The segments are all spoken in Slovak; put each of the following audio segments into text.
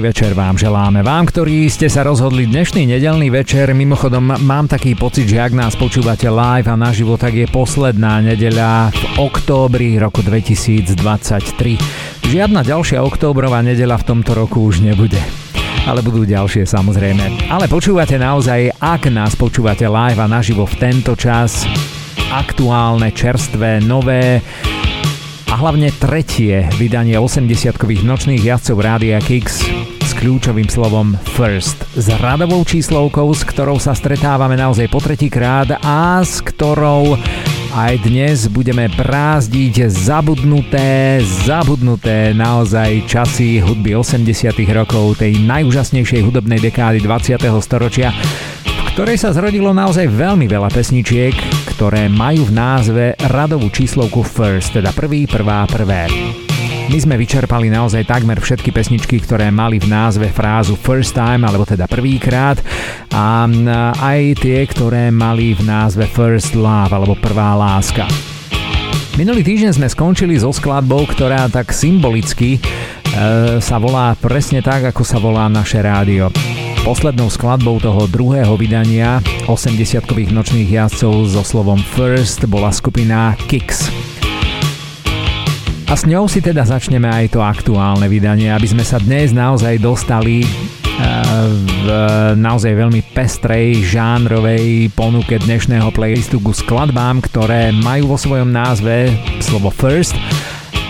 Večer vám želáme. Vám, ktorí ste sa rozhodli dnešný nedelný večer, mimochodom mám taký pocit, že ak nás počúvate live a naživo, tak je posledná nedeľa v októbri roku 2023. Žiadna ďalšia októbrová nedeľa v tomto roku už nebude ale budú ďalšie samozrejme. Ale počúvate naozaj, ak nás počúvate live a naživo v tento čas, aktuálne, čerstvé, nové, a hlavne tretie vydanie 80-kových nočných jazdcov Rádia Kix kľúčovým slovom First. S radovou číslovkou, s ktorou sa stretávame naozaj po tretíkrát a s ktorou aj dnes budeme brázdiť zabudnuté, zabudnuté naozaj časy hudby 80 rokov, tej najúžasnejšej hudobnej dekády 20. storočia, v ktorej sa zrodilo naozaj veľmi veľa pesničiek, ktoré majú v názve radovú číslovku First, teda prvý, prvá, prvé. My sme vyčerpali naozaj takmer všetky pesničky, ktoré mali v názve frázu first time, alebo teda prvýkrát a aj tie, ktoré mali v názve first love, alebo prvá láska. Minulý týždeň sme skončili so skladbou, ktorá tak symbolicky e, sa volá presne tak, ako sa volá naše rádio. Poslednou skladbou toho druhého vydania 80-kových nočných jazdcov so slovom First bola skupina Kicks. A s ňou si teda začneme aj to aktuálne vydanie, aby sme sa dnes naozaj dostali eh, v naozaj veľmi pestrej žánrovej ponuke dnešného playlistu ku skladbám, ktoré majú vo svojom názve slovo First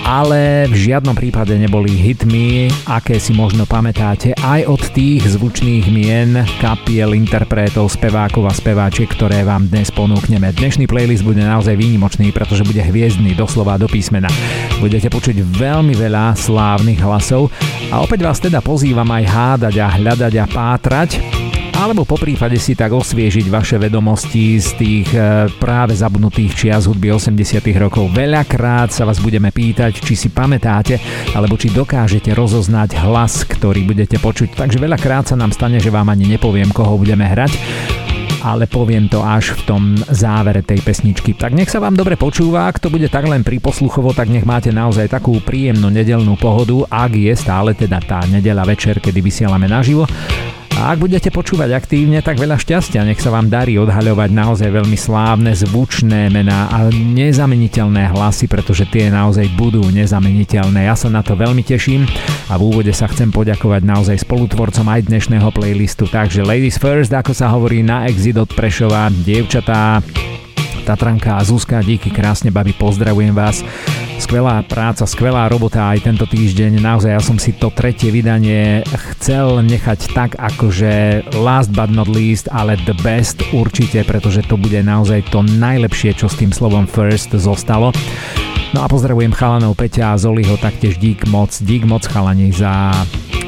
ale v žiadnom prípade neboli hitmi, aké si možno pamätáte aj od tých zvučných mien, kapiel, interpretov, spevákov a speváčiek, ktoré vám dnes ponúkneme. Dnešný playlist bude naozaj výnimočný, pretože bude hviezdny doslova do písmena. Budete počuť veľmi veľa slávnych hlasov a opäť vás teda pozývam aj hádať a hľadať a pátrať alebo po prípade si tak osviežiť vaše vedomosti z tých e, práve zabudnutých čias hudby 80 rokov. Veľakrát sa vás budeme pýtať, či si pamätáte, alebo či dokážete rozoznať hlas, ktorý budete počuť. Takže veľakrát sa nám stane, že vám ani nepoviem, koho budeme hrať ale poviem to až v tom závere tej pesničky. Tak nech sa vám dobre počúva, ak to bude tak len pri posluchovo, tak nech máte naozaj takú príjemnú nedelnú pohodu, ak je stále teda tá nedela večer, kedy vysielame naživo. A ak budete počúvať aktívne, tak veľa šťastia, nech sa vám darí odhaľovať naozaj veľmi slávne, zvučné mená a nezameniteľné hlasy, pretože tie naozaj budú nezameniteľné. Ja sa na to veľmi teším a v úvode sa chcem poďakovať naozaj spolutvorcom aj dnešného playlistu. Takže ladies first, ako sa hovorí na Exit od Prešova, dievčatá, Tatranka a Zuzka, díky krásne babi, pozdravujem vás. Skvelá práca, skvelá robota aj tento týždeň. Naozaj ja som si to tretie vydanie chcel nechať tak akože last but not least, ale the best určite, pretože to bude naozaj to najlepšie, čo s tým slovom first zostalo. No a pozdravujem chalanov Peťa a Zoliho, taktiež dík moc, dík moc chalani za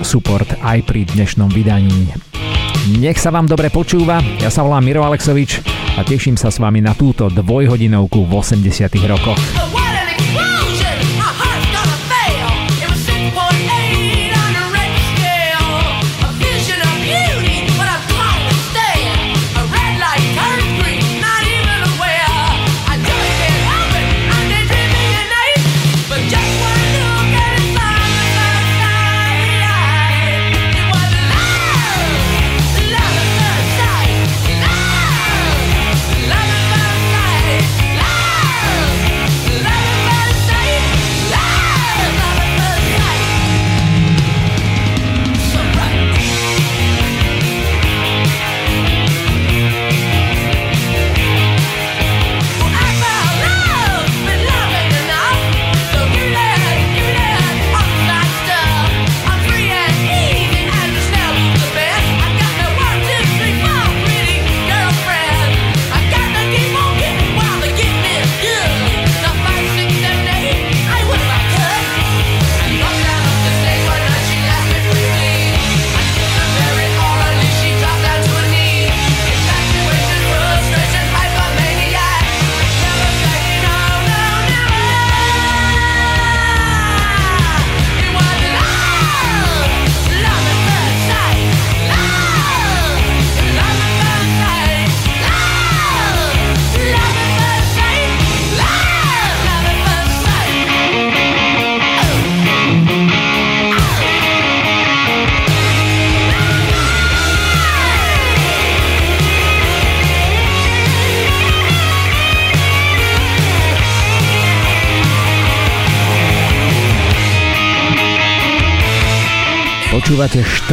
support aj pri dnešnom vydaní. Nech sa vám dobre počúva, ja sa volám Miro Alexovič a teším sa s vami na túto dvojhodinovku v 80 rokoch.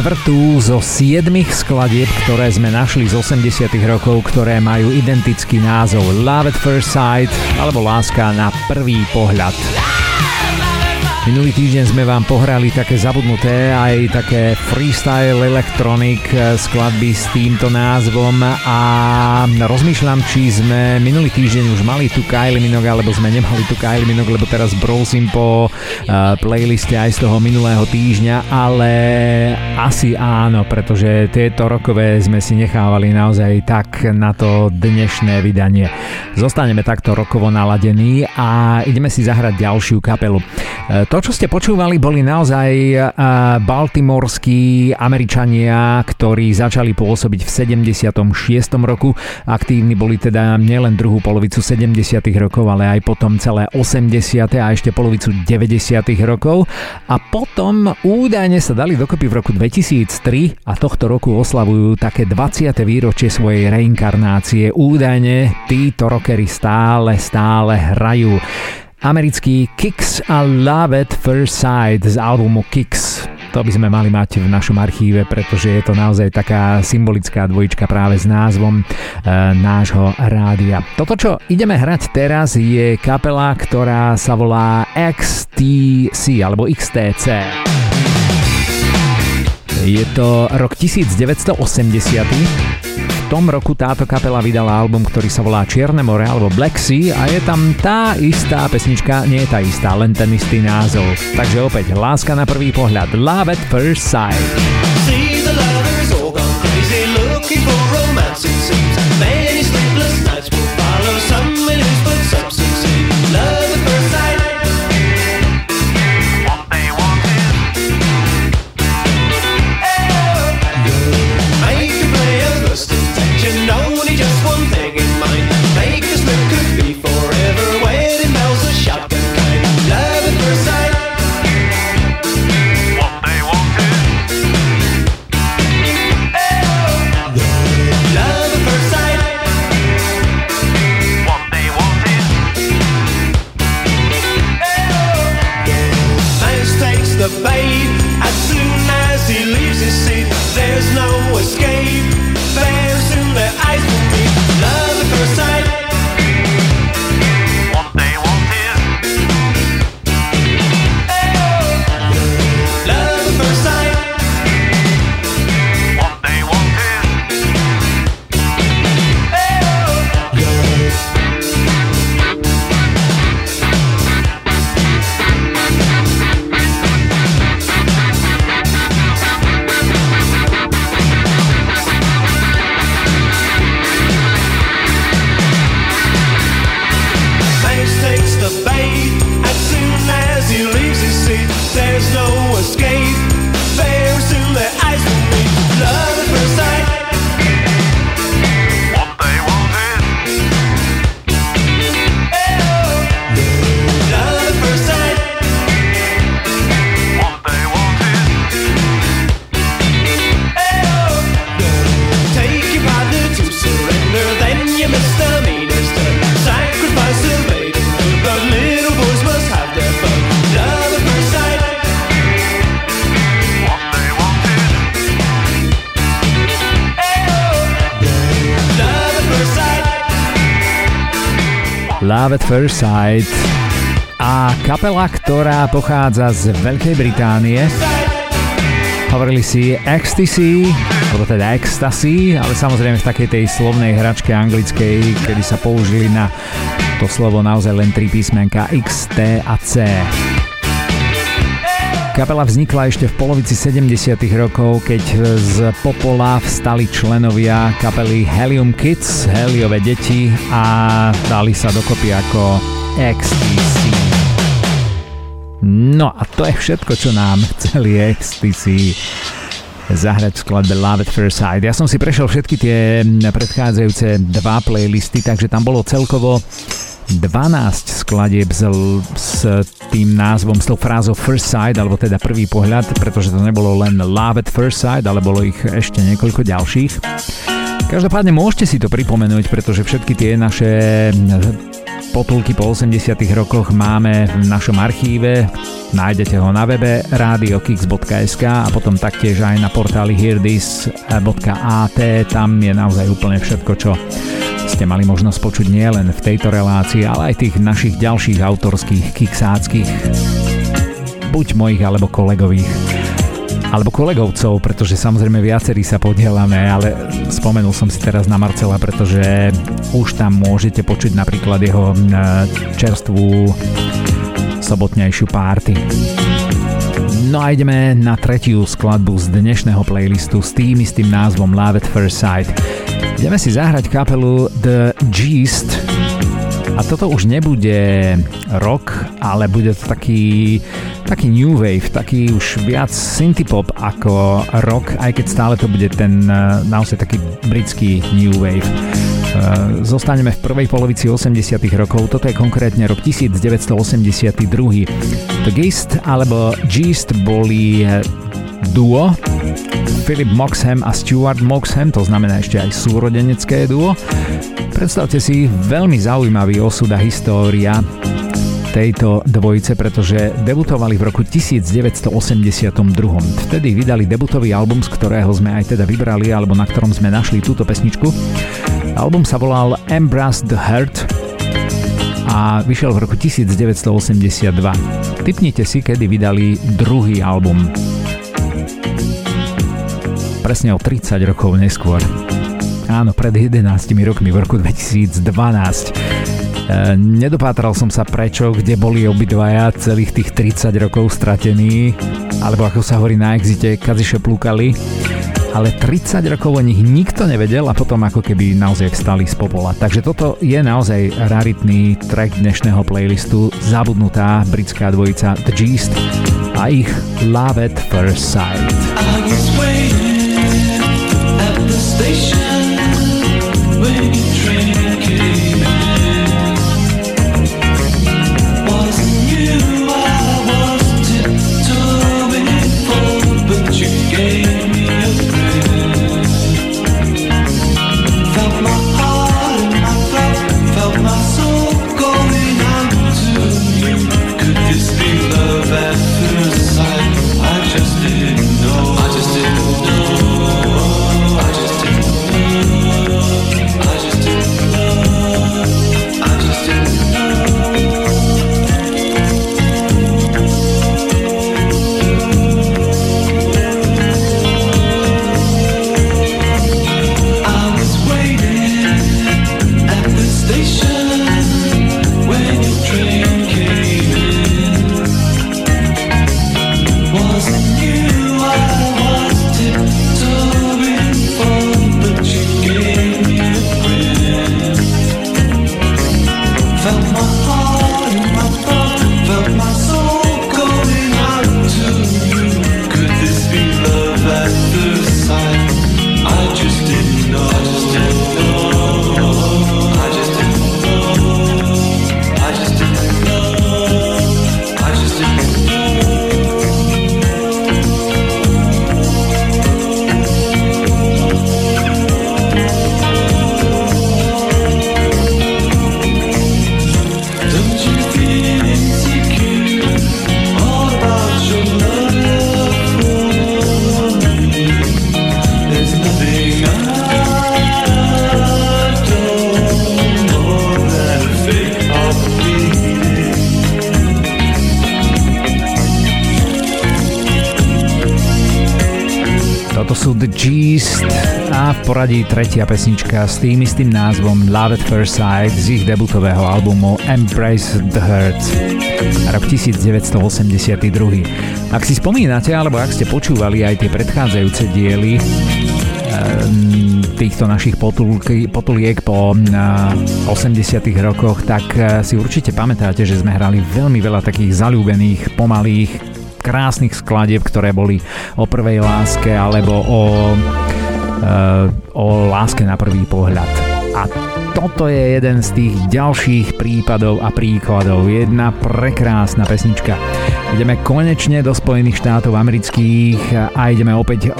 Štvrtú zo siedmých skladieb, ktoré sme našli z 80 rokov, ktoré majú identický názov Love at First Sight alebo Láska na prvý pohľad. Minulý týždeň sme vám pohrali také zabudnuté aj také freestyle electronic eh, skladby s týmto názvom a rozmýšľam, či sme minulý týždeň už mali tu Kylie Minogue alebo sme nemali tu Kylie Minogue, lebo teraz browsím po uh, playliste aj z toho minulého týždňa, ale asi áno, pretože tieto rokové sme si nechávali naozaj tak na to dnešné vydanie. Zostaneme takto rokovo naladení a ideme si zahrať ďalšiu kapelu. Uh, to, čo ste počúvali, boli naozaj baltimorskí Američania, ktorí začali pôsobiť v 76. roku. Aktívni boli teda nielen druhú polovicu 70. rokov, ale aj potom celé 80. a ešte polovicu 90. rokov. A potom údajne sa dali dokopy v roku 2003 a tohto roku oslavujú také 20. výročie svojej reinkarnácie. Údajne títo rockery stále, stále hrajú americký Kicks a Love at First Sight z albumu Kicks. To by sme mali mať v našom archíve, pretože je to naozaj taká symbolická dvojička práve s názvom e, nášho rádia. Toto, čo ideme hrať teraz, je kapela, ktorá sa volá XTC alebo XTC. Je to rok 1980 tom roku táto kapela vydala album, ktorý sa volá Čierne more alebo Black Sea a je tam tá istá pesnička, nie je tá istá, len ten istý názov. Takže opäť Láska na prvý pohľad, Love at First Sight. See the lovers all gone crazy looking for romance it seems Love First Sight a kapela, ktorá pochádza z Veľkej Británie. Hovorili si Ecstasy, alebo teda Ecstasy, ale samozrejme v takej tej slovnej hračke anglickej, kedy sa použili na to slovo naozaj len tri písmenka X, T a C. Kapela vznikla ešte v polovici 70. rokov, keď z popola vstali členovia kapely Helium Kids, Heliové deti a dali sa dokopy ako XTC. No a to je všetko, čo nám chceli XTC zahrať v skladbe Love at First Sight. Ja som si prešiel všetky tie predchádzajúce dva playlisty, takže tam bolo celkovo 12 skladieb s, s tým názvom, s tou frázou First Sight, alebo teda prvý pohľad, pretože to nebolo len Love at First Sight, ale bolo ich ešte niekoľko ďalších. Každopádne môžete si to pripomenúť, pretože všetky tie naše potulky po 80 rokoch máme v našom archíve. Nájdete ho na webe radiokix.sk a potom taktiež aj na portáli hearthis.at. Tam je naozaj úplne všetko, čo ste mali možnosť počuť nielen v tejto relácii, ale aj tých našich ďalších autorských kiksáckých buď mojich alebo kolegových alebo kolegovcov, pretože samozrejme viacerí sa podielame, ale spomenul som si teraz na Marcela, pretože už tam môžete počuť napríklad jeho čerstvú sobotnejšiu párty. No a ideme na tretiu skladbu z dnešného playlistu s tým istým názvom Love at First Sight. Ideme si zahrať kapelu The Geest, a toto už nebude rock, ale bude to taký, taký new wave, taký už viac synthpop ako rock, aj keď stále to bude ten eh, naozaj taký britský new wave. Eh, zostaneme v prvej polovici 80 rokov, toto je konkrétne rok 1982. The Gist alebo Gist boli eh, duo Philip Moxham a Stuart Moxham, to znamená ešte aj súrodenecké duo. Predstavte si veľmi zaujímavý osud a história tejto dvojice, pretože debutovali v roku 1982. Vtedy vydali debutový album, z ktorého sme aj teda vybrali, alebo na ktorom sme našli túto pesničku. Album sa volal Embrace the Heart a vyšiel v roku 1982. Typnite si, kedy vydali druhý album. Presne o 30 rokov neskôr. Áno, pred 11 rokmi v roku 2012. E, nedopátral som sa prečo, kde boli obidvaja celých tých 30 rokov stratení, alebo ako sa hovorí na exite, kaziše plúkali ale 30 rokov o nich nikto nevedel a potom ako keby naozaj stali z popola. Takže toto je naozaj raritný track dnešného playlistu, zabudnutá britská dvojica The Geest a ich Love at First Sight. I was waiting at the station. Poradí tretia pesnička s tým istým názvom Love at First Sight z ich debutového albumu Embrace the Hurt rok 1982. Ak si spomínate, alebo ak ste počúvali aj tie predchádzajúce diely ehm, týchto našich potuliek po 80 rokoch, tak e, si určite pamätáte, že sme hrali veľmi veľa takých zalúbených, pomalých, krásnych skladieb, ktoré boli o prvej láske alebo o o láske na prvý pohľad. A toto je jeden z tých ďalších prípadov a príkladov. Jedna prekrásna pesnička. Ideme konečne do Spojených štátov amerických a ideme opäť e,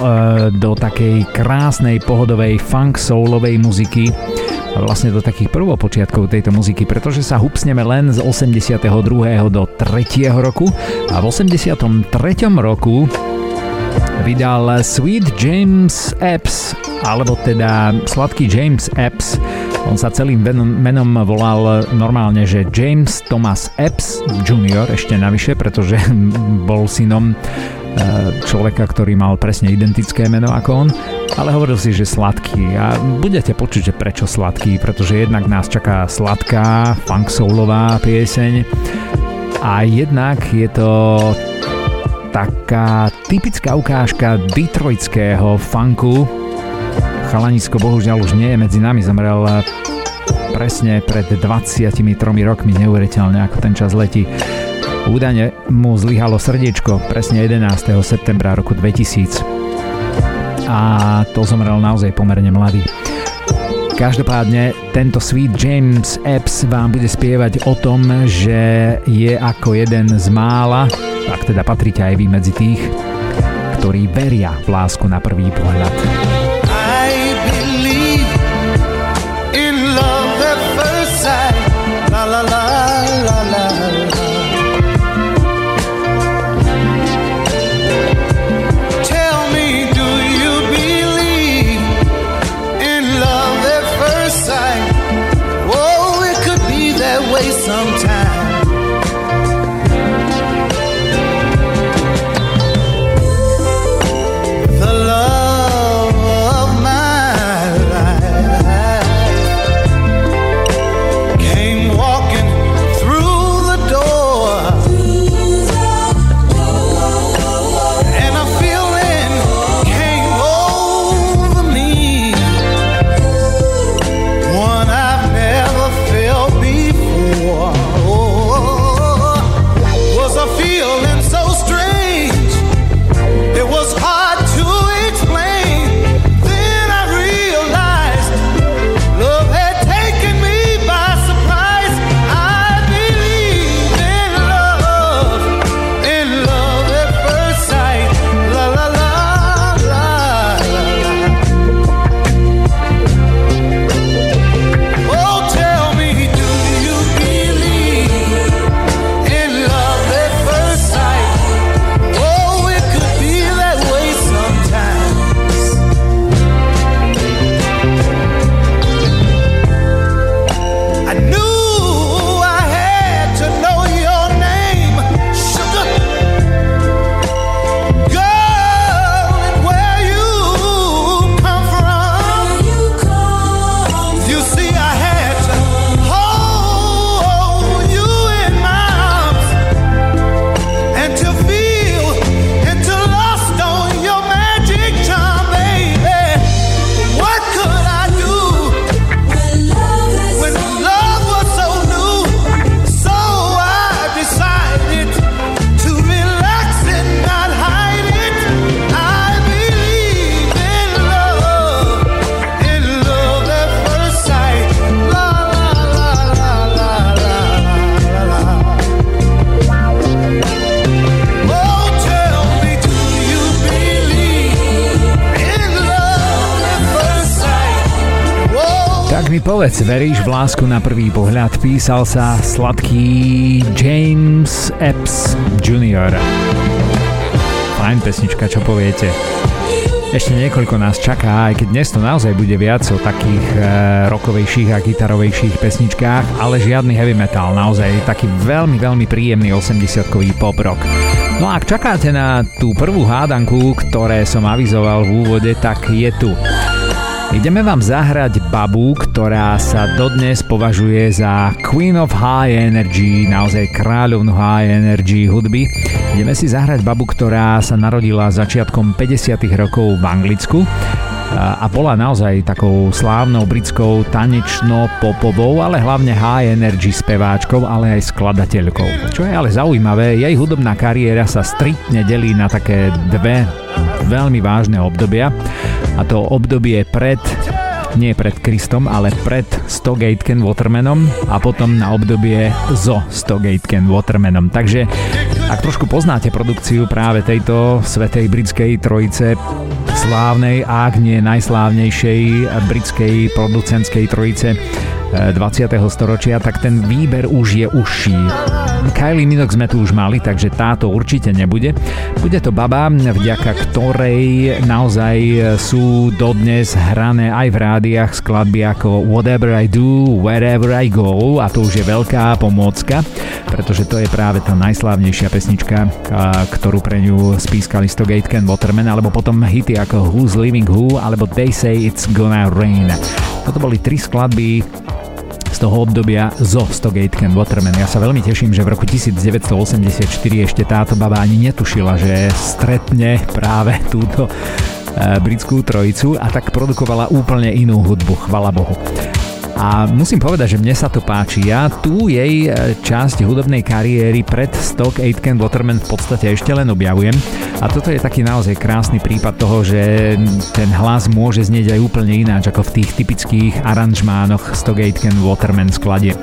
do takej krásnej pohodovej funk soulovej muziky vlastne do takých prvopočiatkov tejto muziky, pretože sa hupsneme len z 82. do 3. roku a v 83. roku vydal Sweet James Epps, alebo teda Sladký James Epps. On sa celým menom volal normálne, že James Thomas Epps Jr. ešte navyše, pretože bol synom e, človeka, ktorý mal presne identické meno ako on, ale hovoril si, že sladký a budete počuť, že prečo sladký, pretože jednak nás čaká sladká, funk soulová pieseň a jednak je to taká typická ukážka detroitského funku. Chalanisko bohužiaľ už nie je medzi nami, zomrel presne pred 23 rokmi, neuveriteľne ako ten čas letí. Údajne mu zlyhalo srdiečko presne 11. septembra roku 2000 a to zomrel naozaj pomerne mladý. Každopádne tento Sweet James Epps vám bude spievať o tom, že je ako jeden z mála, ak teda patríte aj vy medzi tých, ktorí veria v lásku na prvý pohľad. Povedz, veríš v lásku na prvý pohľad? Písal sa sladký James Epps Jr. Fajn pesnička, čo poviete? Ešte niekoľko nás čaká, aj keď dnes to naozaj bude viac o takých e, rokovejších a gitarovejších pesničkách, ale žiadny heavy metal, naozaj taký veľmi, veľmi príjemný 80-kový pop rock. No a ak čakáte na tú prvú hádanku, ktoré som avizoval v úvode, tak je tu. Ideme vám zahrať babu, ktorá sa dodnes považuje za Queen of High Energy, naozaj kráľovnú High Energy hudby. Ideme si zahrať babu, ktorá sa narodila začiatkom 50. rokov v Anglicku a bola naozaj takou slávnou britskou tanečno-popovou, ale hlavne high energy speváčkou, ale aj skladateľkou. Čo je ale zaujímavé, jej hudobná kariéra sa striktne delí na také dve veľmi vážne obdobia a to obdobie pred nie pred Kristom, ale pred Stogate Ken Watermanom a potom na obdobie zo Stogate Ken Watermanom. Takže ak trošku poznáte produkciu práve tejto svetej britskej trojice, slávnej, ak nie najslávnejšej britskej producentskej trojice 20. storočia, tak ten výber už je užší. Kylie Minogue sme tu už mali, takže táto určite nebude. Bude to baba, vďaka ktorej naozaj sú dodnes hrané aj v rádiách skladby ako Whatever I Do, Wherever I Go a to už je veľká pomôcka, pretože to je práve tá najslávnejšia pesnička, ktorú pre ňu spískali Stogate Ken Waterman, alebo potom hity ako Who's Living Who, alebo They Say It's Gonna Rain. Toto boli tri skladby toho obdobia zo Stogate Ken Waterman. Ja sa veľmi teším, že v roku 1984 ešte táto baba ani netušila, že stretne práve túto eh, britskú trojicu a tak produkovala úplne inú hudbu, chvala Bohu. A musím povedať, že mne sa to páči. Ja tu jej e, časť hudobnej kariéry pred Stock Aitken Waterman v podstate ešte len objavujem. A toto je taký naozaj krásny prípad toho, že ten hlas môže znieť aj úplne ináč ako v tých typických aranžmánoch Stock Aitken Waterman skladie.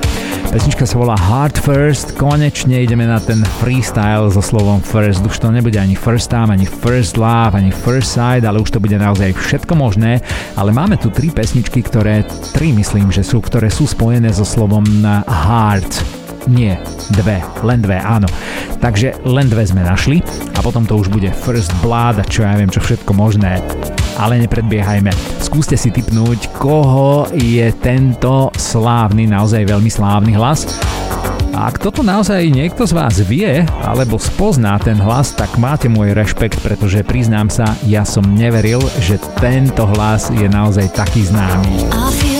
Pesnička sa volá Heart First, konečne ideme na ten freestyle so slovom first. Už to nebude ani first time, ani first love, ani first side, ale už to bude naozaj všetko možné. Ale máme tu tri pesničky, ktoré, tri myslím, že sú, ktoré sú spojené so slovom heart. Nie, dve, len dve, áno. Takže len dve sme našli a potom to už bude First Blood a čo ja viem, čo všetko možné ale nepredbiehajme. Skúste si typnúť, koho je tento slávny, naozaj veľmi slávny hlas. A ak toto naozaj niekto z vás vie, alebo spozná ten hlas, tak máte môj rešpekt, pretože priznám sa, ja som neveril, že tento hlas je naozaj taký známy.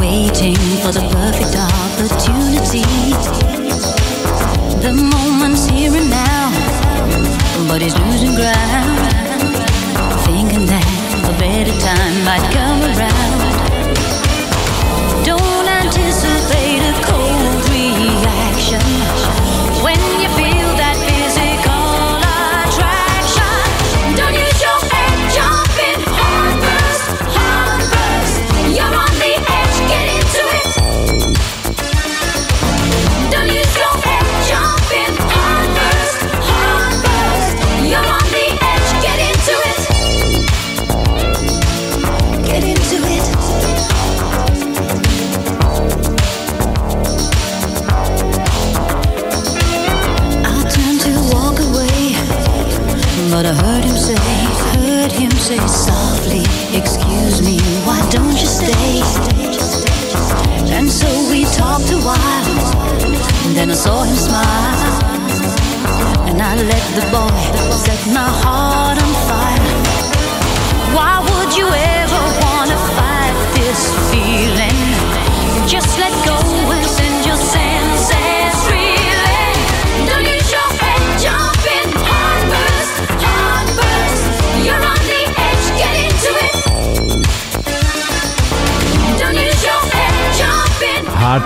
Waiting for the perfect opportunity. The moment's here and now. but he's losing ground. Thinking that a better time might come around. Don't anticipate a cold reaction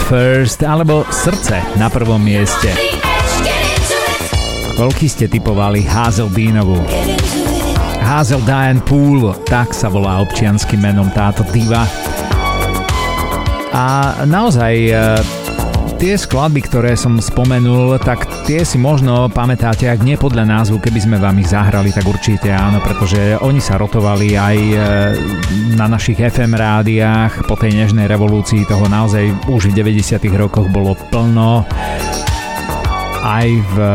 First alebo Srdce na prvom mieste. Koľký ste typovali Hazel Deanovu? Hazel Diane Poole, tak sa volá občianským menom táto diva. A naozaj e, tie skladby, ktoré som spomenul, tak tie si možno pamätáte, ak nie podľa názvu, keby sme vám ich zahrali, tak určite áno, pretože oni sa rotovali aj e, na našich FM rádiách po tej nežnej revolúcii, toho naozaj už v 90 rokoch bolo plno. Aj v e,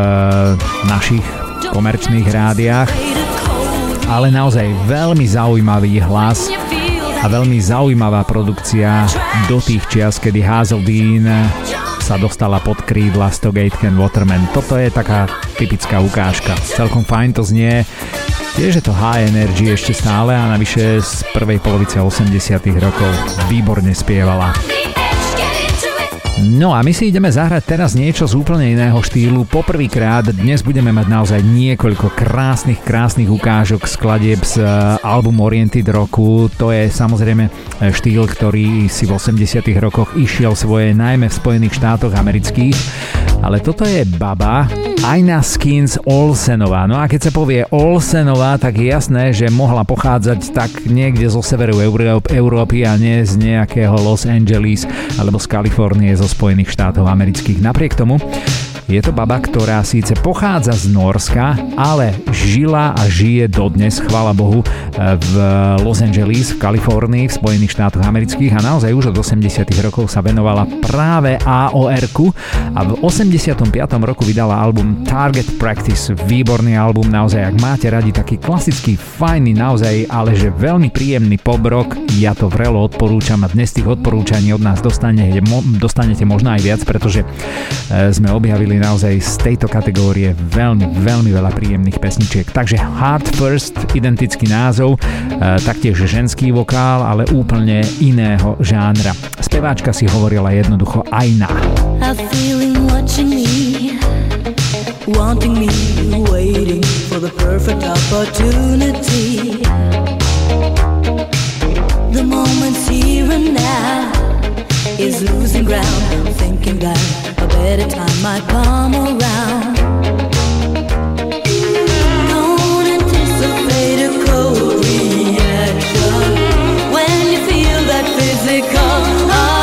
našich komerčných rádiách, ale naozaj veľmi zaujímavý hlas a veľmi zaujímavá produkcia do tých čias, kedy Hazeldine sa dostala pod krídla Stogate Ken Waterman. Toto je taká typická ukážka. Celkom fajn to znie. Je to high energy ešte stále a navyše z prvej polovice 80 rokov výborne spievala. No a my si ideme zahrať teraz niečo z úplne iného štýlu. Poprvýkrát dnes budeme mať naozaj niekoľko krásnych, krásnych ukážok skladieb z eh, album Oriented roku. To je samozrejme eh, štýl, ktorý si v 80 rokoch išiel svoje najmä v Spojených štátoch amerických. Ale toto je baba Aina Skins Olsenová. No a keď sa povie Olsenová, tak je jasné, že mohla pochádzať tak niekde zo severu Európy a nie z nejakého Los Angeles alebo z Kalifornie zo Spojených štátov amerických. Napriek tomu je to baba, ktorá síce pochádza z Norska, ale žila a žije dodnes, chvala Bohu, v Los Angeles, v Kalifornii, v Spojených štátoch amerických a naozaj už od 80 rokov sa venovala práve aor a v 85. roku vydala album Target Practice, výborný album, naozaj ak máte radi taký klasický, fajný, naozaj, ale že veľmi príjemný pop rock, ja to vrelo odporúčam a dnes tých odporúčaní od nás dostanete, dostanete možno aj viac, pretože e, sme objavili naozaj z tejto kategórie veľmi, veľmi veľa príjemných pesničiek. Takže Heart First, identický názov, e, taktiež ženský vokál, ale úplne iného žánra. Speváčka si hovorila jednoducho and now is losing ground. Thinking that a better time might come around. Don't anticipate a cold reaction when you feel that physical.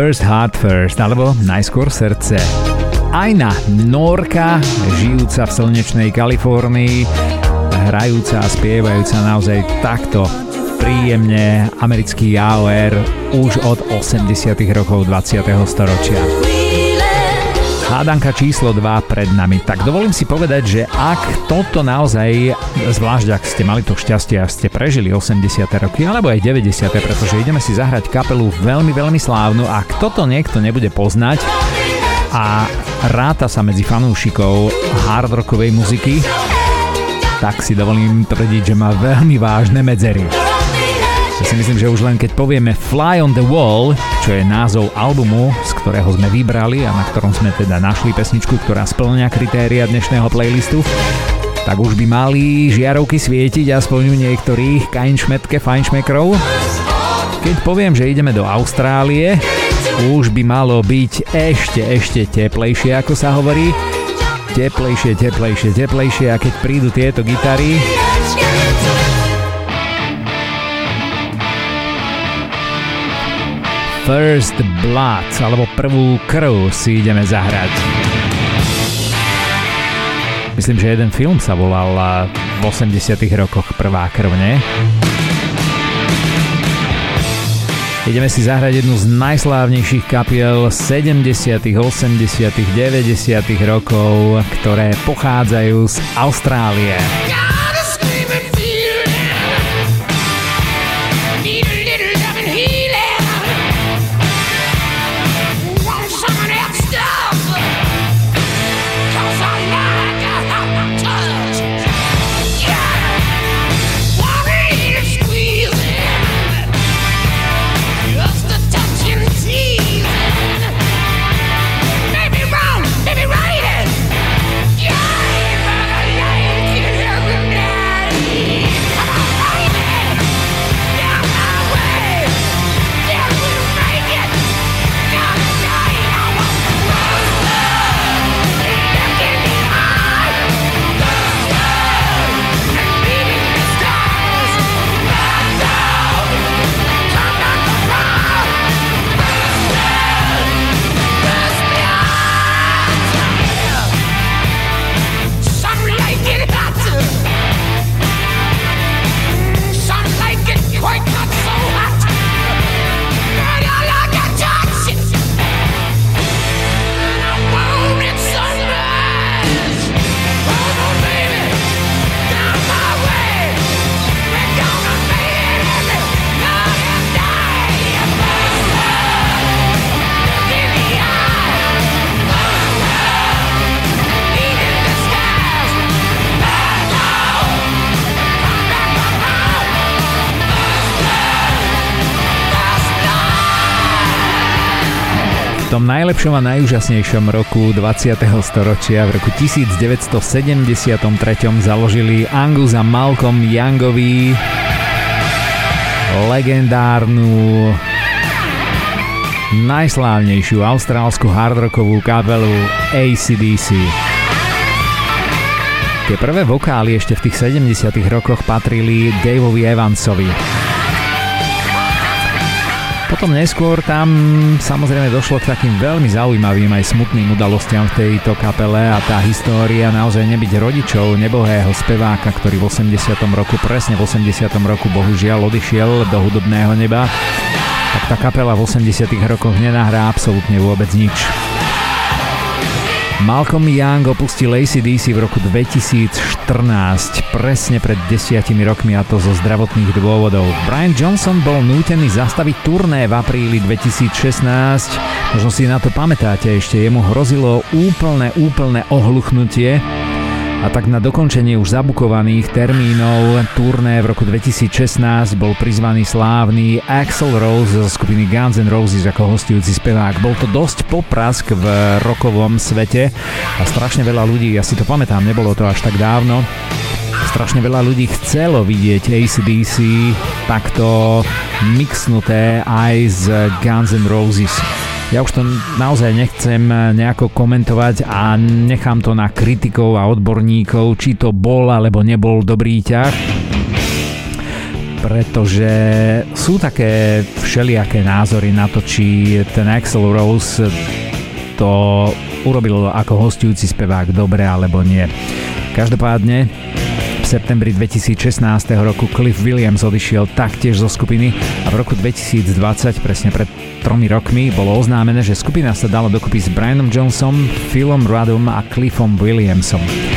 First, Heart First, alebo najskôr srdce. Aina Norka, žijúca v slnečnej Kalifornii, hrajúca a spievajúca naozaj takto príjemne americký AOR už od 80 rokov 20. storočia. Hádanka číslo 2 pred nami. Tak dovolím si povedať, že ak toto naozaj, zvlášť ak ste mali to šťastie a ste prežili 80. roky, alebo aj 90. pretože ideme si zahrať kapelu veľmi, veľmi slávnu a ak toto niekto nebude poznať a ráta sa medzi fanúšikov hard rockovej muziky, tak si dovolím tvrdiť, že má veľmi vážne medzery. Ja si myslím, že už len keď povieme Fly on the Wall, čo je názov albumu, z ktorého sme vybrali a na ktorom sme teda našli pesničku, ktorá splňa kritéria dnešného playlistu, tak už by mali žiarovky svietiť aspoň u niektorých kajnšmetke fajnšmekrov. Keď poviem, že ideme do Austrálie, už by malo byť ešte, ešte teplejšie, ako sa hovorí. Teplejšie, teplejšie, teplejšie a keď prídu tieto gitary, First Blood, alebo prvú krv si ideme zahrať. Myslím, že jeden film sa volal v 80 rokoch Prvá krv, nie? Ideme si zahrať jednu z najslávnejších kapiel 70., 80., 90. rokov, ktoré pochádzajú z Austrálie. Najlepšom a najúžasnejšom roku 20. storočia v roku 1973 založili Angus a Malcolm Youngovi legendárnu najslávnejšiu austrálsku hardrockovú kapelu ACDC. Tie prvé vokály ešte v tých 70 rokoch patrili Daveovi Evansovi. Potom neskôr tam samozrejme došlo k takým veľmi zaujímavým aj smutným udalostiam v tejto kapele a tá história naozaj nebyť rodičov nebohého speváka, ktorý v 80. roku, presne v 80. roku bohužiaľ odišiel do hudobného neba, tak tá kapela v 80. rokoch nenahrá absolútne vôbec nič. Malcolm Young opustil ACDC v roku 2014, presne pred desiatimi rokmi a to zo zdravotných dôvodov. Brian Johnson bol nútený zastaviť turné v apríli 2016, možno si na to pamätáte ešte, jemu hrozilo úplné, úplné ohluchnutie a tak na dokončenie už zabukovaných termínov turné v roku 2016 bol prizvaný slávny Axel Rose zo skupiny Guns N' Roses ako hostujúci spevák. Bol to dosť poprask v rokovom svete a strašne veľa ľudí, ja si to pamätám, nebolo to až tak dávno, strašne veľa ľudí chcelo vidieť ACDC takto mixnuté aj z Guns N' Roses. Ja už to naozaj nechcem nejako komentovať a nechám to na kritikov a odborníkov, či to bol alebo nebol dobrý ťah. Pretože sú také všelijaké názory na to, či ten Axel Rose to urobil ako hostujúci spevák dobre alebo nie. Každopádne septembri 2016 roku Cliff Williams odišiel taktiež zo skupiny a v roku 2020, presne pred tromi rokmi bolo oznámené, že skupina sa dala dokopy s Brianom Johnsonom, Philom Ruddom a Cliffom Williamsom.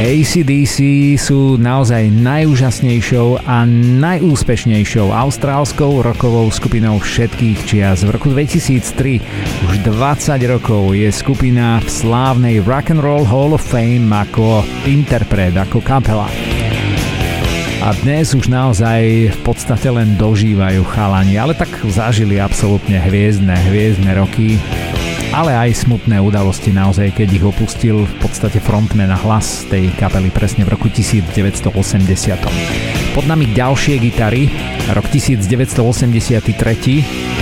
ACDC sú naozaj najúžasnejšou a najúspešnejšou austrálskou rokovou skupinou všetkých čias. V roku 2003, už 20 rokov, je skupina v slávnej Roll Hall of Fame ako interpret, ako kapela a dnes už naozaj v podstate len dožívajú chalani, ale tak zažili absolútne hviezdne, hviezdne roky, ale aj smutné udalosti naozaj, keď ich opustil v podstate frontman a hlas tej kapely presne v roku 1980. Pod nami ďalšie gitary, rok 1983,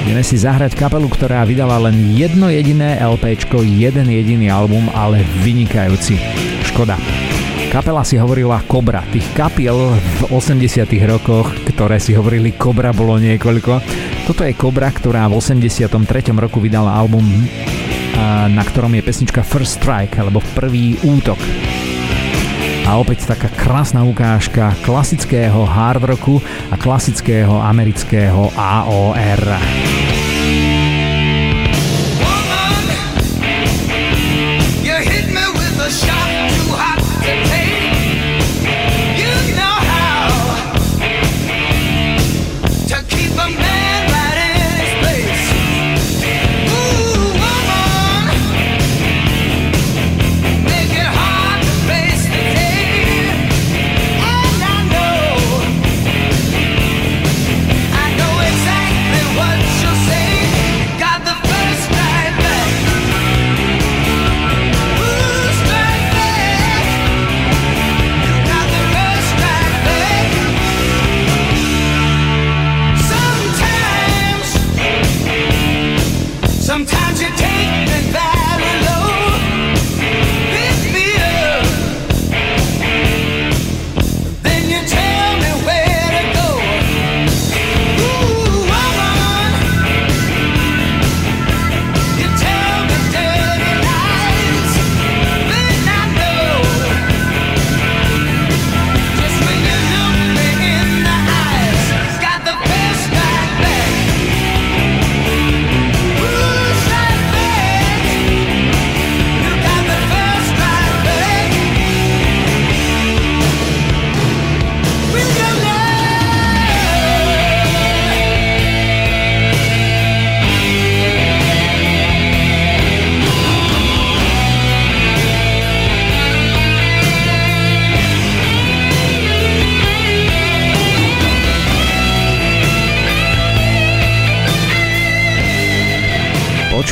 Ideme si zahrať kapelu, ktorá vydala len jedno jediné LPčko, jeden jediný album, ale vynikajúci. Škoda. Kapela si hovorila Kobra. Tých kapiel v 80 rokoch, ktoré si hovorili Kobra, bolo niekoľko. Toto je kobra, ktorá v 83. roku vydala album, na ktorom je pesnička First Strike, alebo Prvý útok. A opäť taká krásna ukážka klasického hard rocku a klasického amerického AOR. Woman, you hit me with a shot.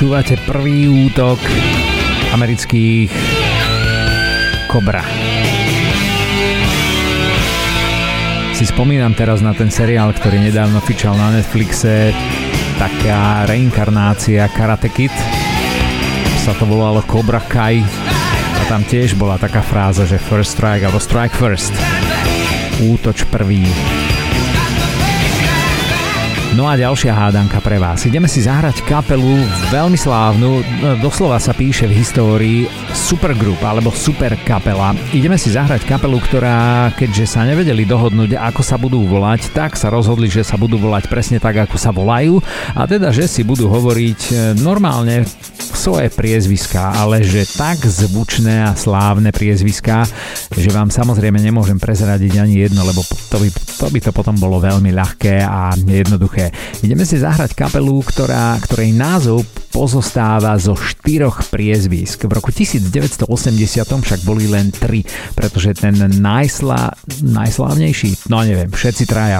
Počúvate prvý útok amerických Cobra. Si spomínam teraz na ten seriál, ktorý nedávno fičal na Netflixe, taká reinkarnácia Karate Kid. Sa to volalo Cobra Kai a tam tiež bola taká fráza, že first strike alebo strike first. Útoč prvý. No a ďalšia hádanka pre vás. Ideme si zahrať kapelu veľmi slávnu, doslova sa píše v histórii supergroup alebo super kapela. Ideme si zahrať kapelu, ktorá, keďže sa nevedeli dohodnúť, ako sa budú volať, tak sa rozhodli, že sa budú volať presne tak, ako sa volajú a teda, že si budú hovoriť e, normálne svoje priezviská, ale že tak zvučné a slávne priezviská, že vám samozrejme nemôžem prezradiť ani jedno, lebo to by to, by to potom bolo veľmi ľahké a jednoduché. Ideme si zahrať kapelu, ktorá, ktorej názov pozostáva zo štyroch priezvisk. V roku 1980 však boli len tri, pretože ten najsla, najslávnejší, no neviem, všetci traja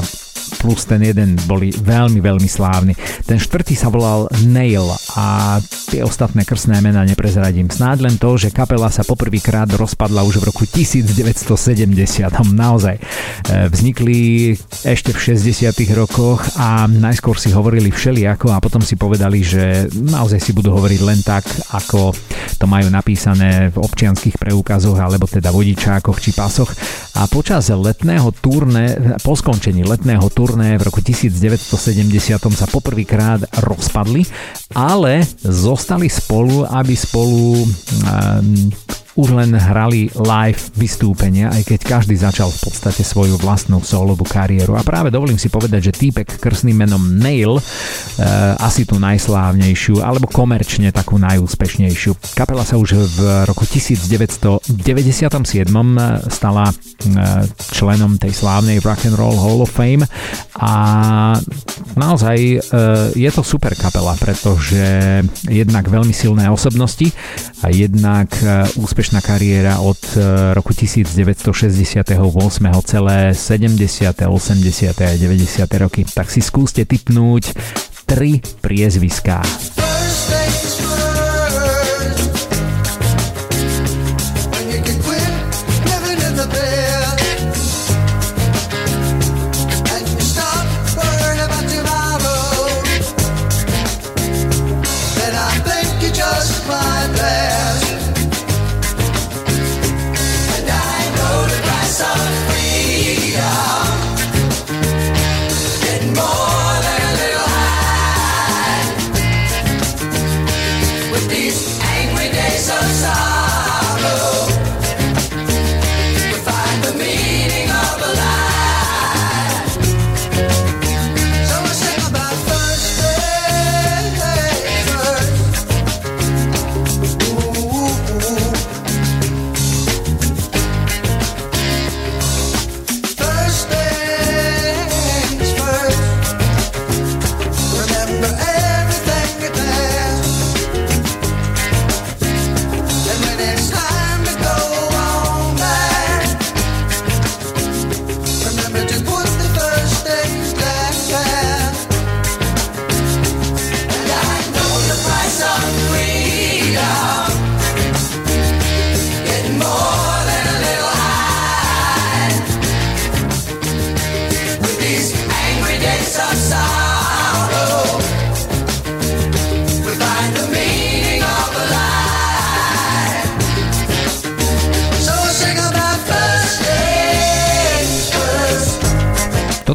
plus ten jeden boli veľmi, veľmi slávni. Ten štvrtý sa volal Nail a tie ostatné krstné mená neprezradím. Snáď len to, že kapela sa poprvýkrát rozpadla už v roku 1970. Naozaj. E, vznikli ešte v 60 rokoch a najskôr si hovorili všelijako a potom si povedali, že naozaj si budú hovoriť len tak, ako to majú napísané v občianských preukazoch alebo teda vodičákoch či pasoch. A počas letného turné, po skončení letného turné v roku 1970 sa poprvýkrát rozpadli, ale zostali spolu, aby spolu um, už len hrali live vystúpenia, aj keď každý začal v podstate svoju vlastnú solovú kariéru. A práve dovolím si povedať, že týpek krstným menom Nail, e, asi tú najslávnejšiu, alebo komerčne takú najúspešnejšiu. Kapela sa už v roku 1997 stala e, členom tej slávnej Rock and Roll Hall of Fame a naozaj e, je to super kapela, pretože jednak veľmi silné osobnosti a jednak e, úspešná kariéra od e, roku 1968. celé 70., 80. a 90. roky. Tak si skúste typnúť tri priezviská.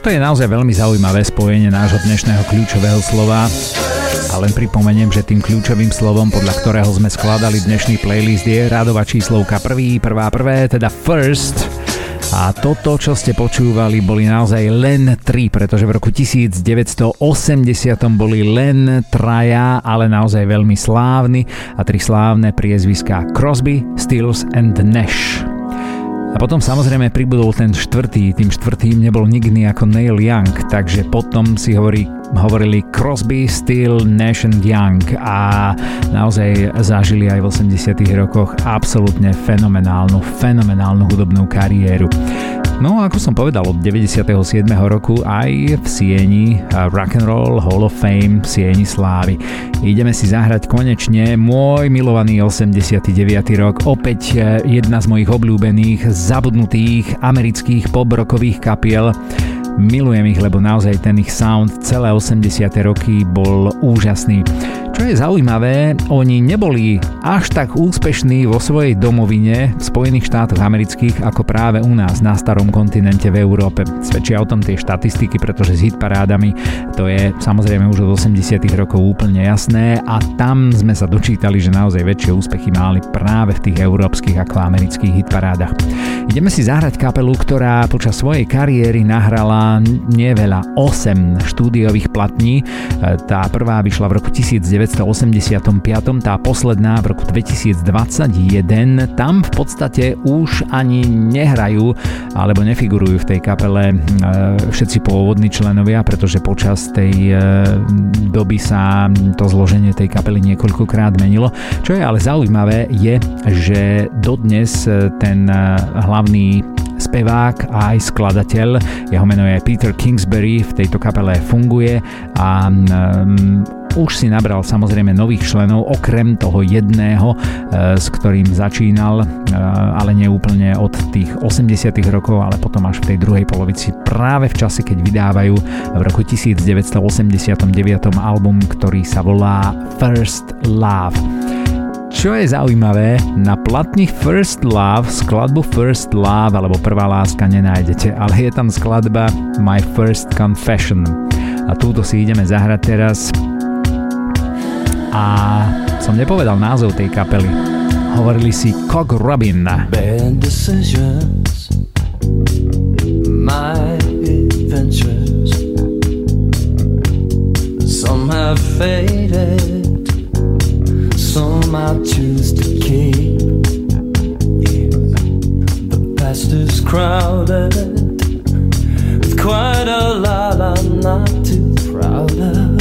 Toto je naozaj veľmi zaujímavé spojenie nášho dnešného kľúčového slova. A len pripomeniem, že tým kľúčovým slovom, podľa ktorého sme skladali dnešný playlist je rádová číslovka prvý, prvá, prvé, teda first. A toto, čo ste počúvali, boli naozaj len tri, pretože v roku 1980 boli len traja, ale naozaj veľmi slávni a tri slávne priezviská Crosby, Stills and Nash. A potom samozrejme pribudol ten štvrtý, tým štvrtým nebol nikdy ako Neil Young, takže potom si hovorí, hovorili Crosby, Still, Nash Young a naozaj zažili aj v 80 rokoch absolútne fenomenálnu, fenomenálnu hudobnú kariéru. No ako som povedal, od 97. roku aj v Sieni Rock and Roll Hall of Fame Sieni Slávy. Ideme si zahrať konečne môj milovaný 89. rok, opäť e, jedna z mojich obľúbených, zabudnutých amerických pop-rockových kapiel. Milujem ich, lebo naozaj ten ich sound celé 80. roky bol úžasný. Čo je zaujímavé, oni neboli až tak úspešní vo svojej domovine v Spojených štátoch amerických ako práve u nás na starom kontinente v Európe. Svedčia o tom tie štatistiky, pretože s hitparádami to je samozrejme už od 80 rokov úplne jasné a tam sme sa dočítali, že naozaj väčšie úspechy mali práve v tých európskych ako amerických hitparádach. Ideme si zahrať kapelu, ktorá počas svojej kariéry nahrala neveľa 8 štúdiových platní. Tá prvá vyšla v roku 19 1985, tá posledná v roku 2021, tam v podstate už ani nehrajú alebo nefigurujú v tej kapele e, všetci pôvodní členovia, pretože počas tej e, doby sa to zloženie tej kapely niekoľkokrát menilo. Čo je ale zaujímavé je, že dodnes e, ten hlavný spevák a aj skladateľ, jeho meno je Peter Kingsbury, v tejto kapele funguje a um, už si nabral samozrejme nových členov, okrem toho jedného, e, s ktorým začínal, e, ale nie úplne od tých 80 rokov, ale potom až v tej druhej polovici práve v čase, keď vydávajú v roku 1989 album, ktorý sa volá First Love. Čo je zaujímavé, na platných First Love skladbu First Love alebo Prvá láska nenájdete, ale je tam skladba My First Confession. A túto si ideme zahrať teraz a som nepovedal názov tej kapely. Hovorili si Cog Robin. Bad decisions, my adventures, some have faded, some I choose to keep. The past is crowded with quite a lot I'm not too proud of.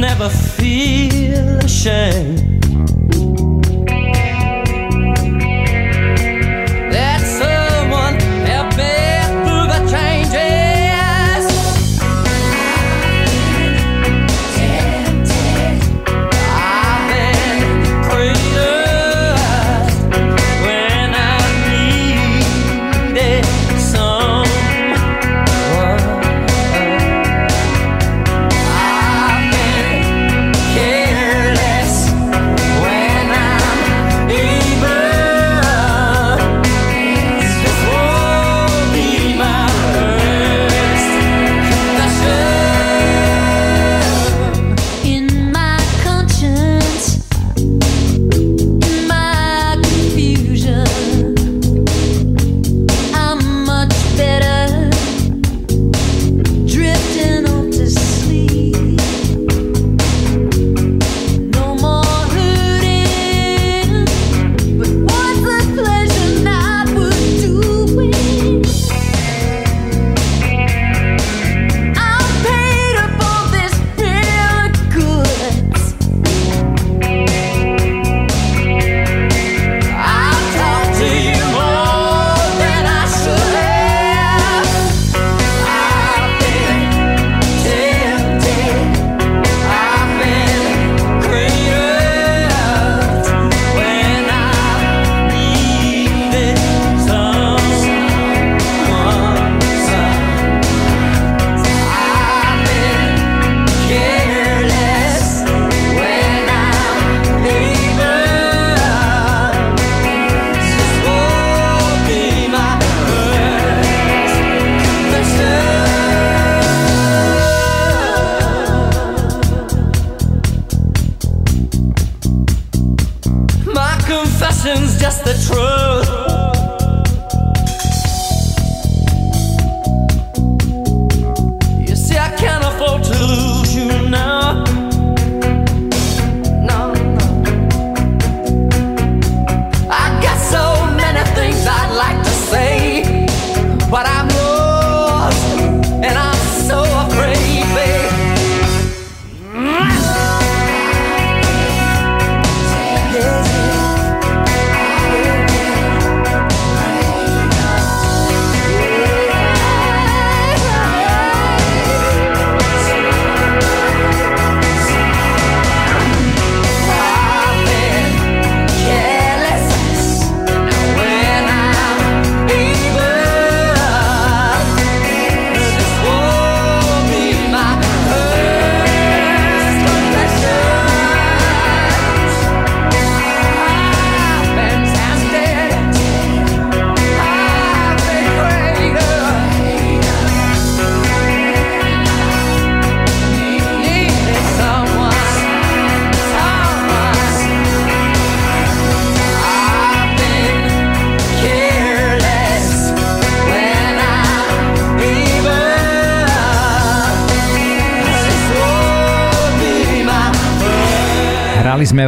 Never feel ashamed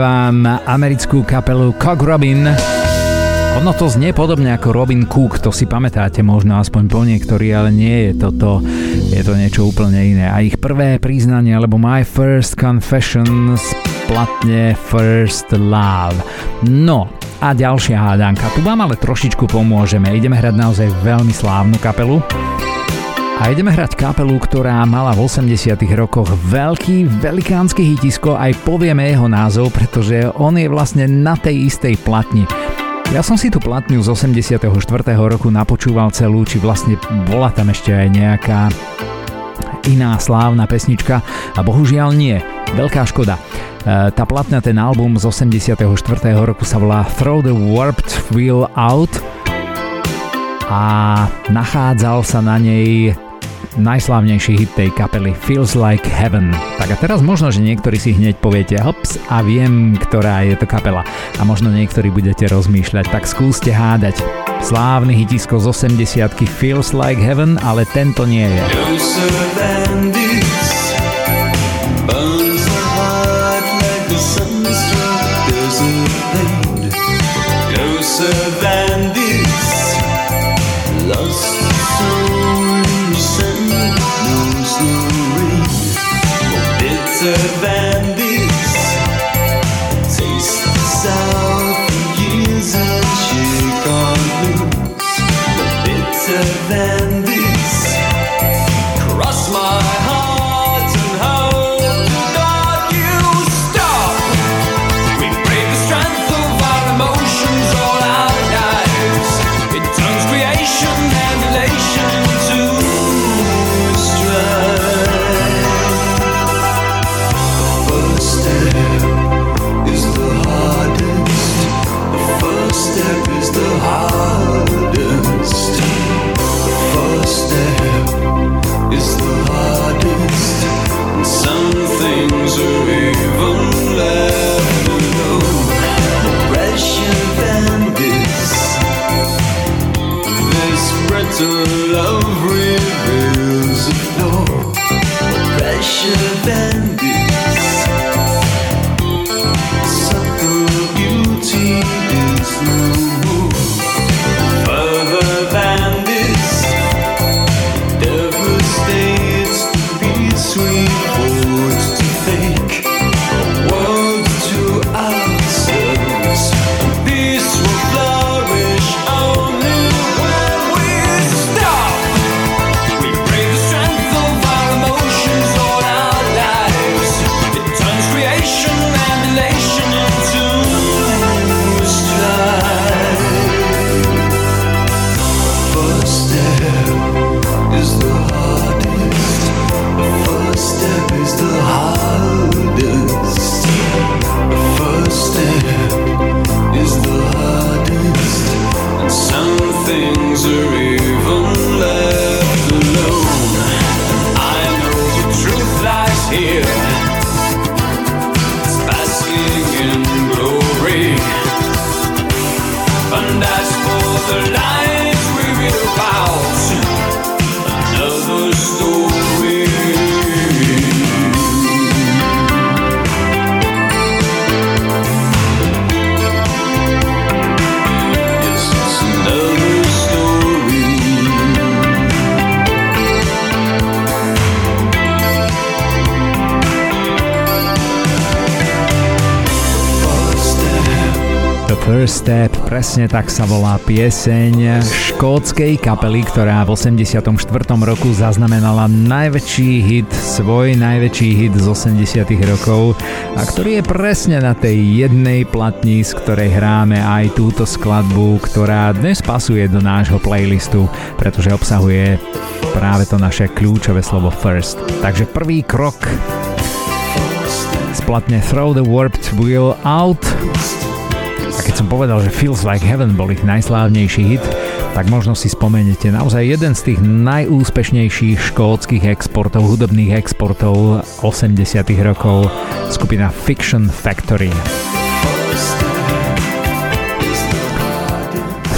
vám americkú kapelu Cock Robin. Ono to znie podobne ako Robin Cook, to si pamätáte možno aspoň po niektorí, ale nie je toto, je to niečo úplne iné. A ich prvé priznanie, alebo My First Confession platne First Love. No, a ďalšia hádanka. Tu vám ale trošičku pomôžeme. Ideme hrať naozaj veľmi slávnu kapelu. A ideme hrať kapelu, ktorá mala v 80 rokoch veľký, velikánsky hitisko, aj povieme jeho názov, pretože on je vlastne na tej istej platni. Ja som si tú platňu z 84. roku napočúval celú, či vlastne bola tam ešte aj nejaká iná slávna pesnička a bohužiaľ nie. Veľká škoda. E, tá platňa, ten album z 84. roku sa volá Throw the Warped Wheel Out a nachádzal sa na nej najslávnejší hit tej kapely Feels Like Heaven. Tak a teraz možno, že niektorí si hneď poviete hops a viem, ktorá je to kapela. A možno niektorí budete rozmýšľať, tak skúste hádať. Slávny hitisko z 80 Feels Like Heaven, ale tento nie je. Step, presne tak sa volá pieseň škótskej kapely, ktorá v 84. roku zaznamenala najväčší hit, svoj najväčší hit z 80 rokov a ktorý je presne na tej jednej platni, z ktorej hráme aj túto skladbu, ktorá dnes pasuje do nášho playlistu, pretože obsahuje práve to naše kľúčové slovo first. Takže prvý krok splatne Throw the Warped Wheel Out keď som povedal, že Feels Like Heaven bol ich najslávnejší hit, tak možno si spomeniete naozaj jeden z tých najúspešnejších škótskych exportov, hudobných exportov 80 rokov, skupina Fiction Factory.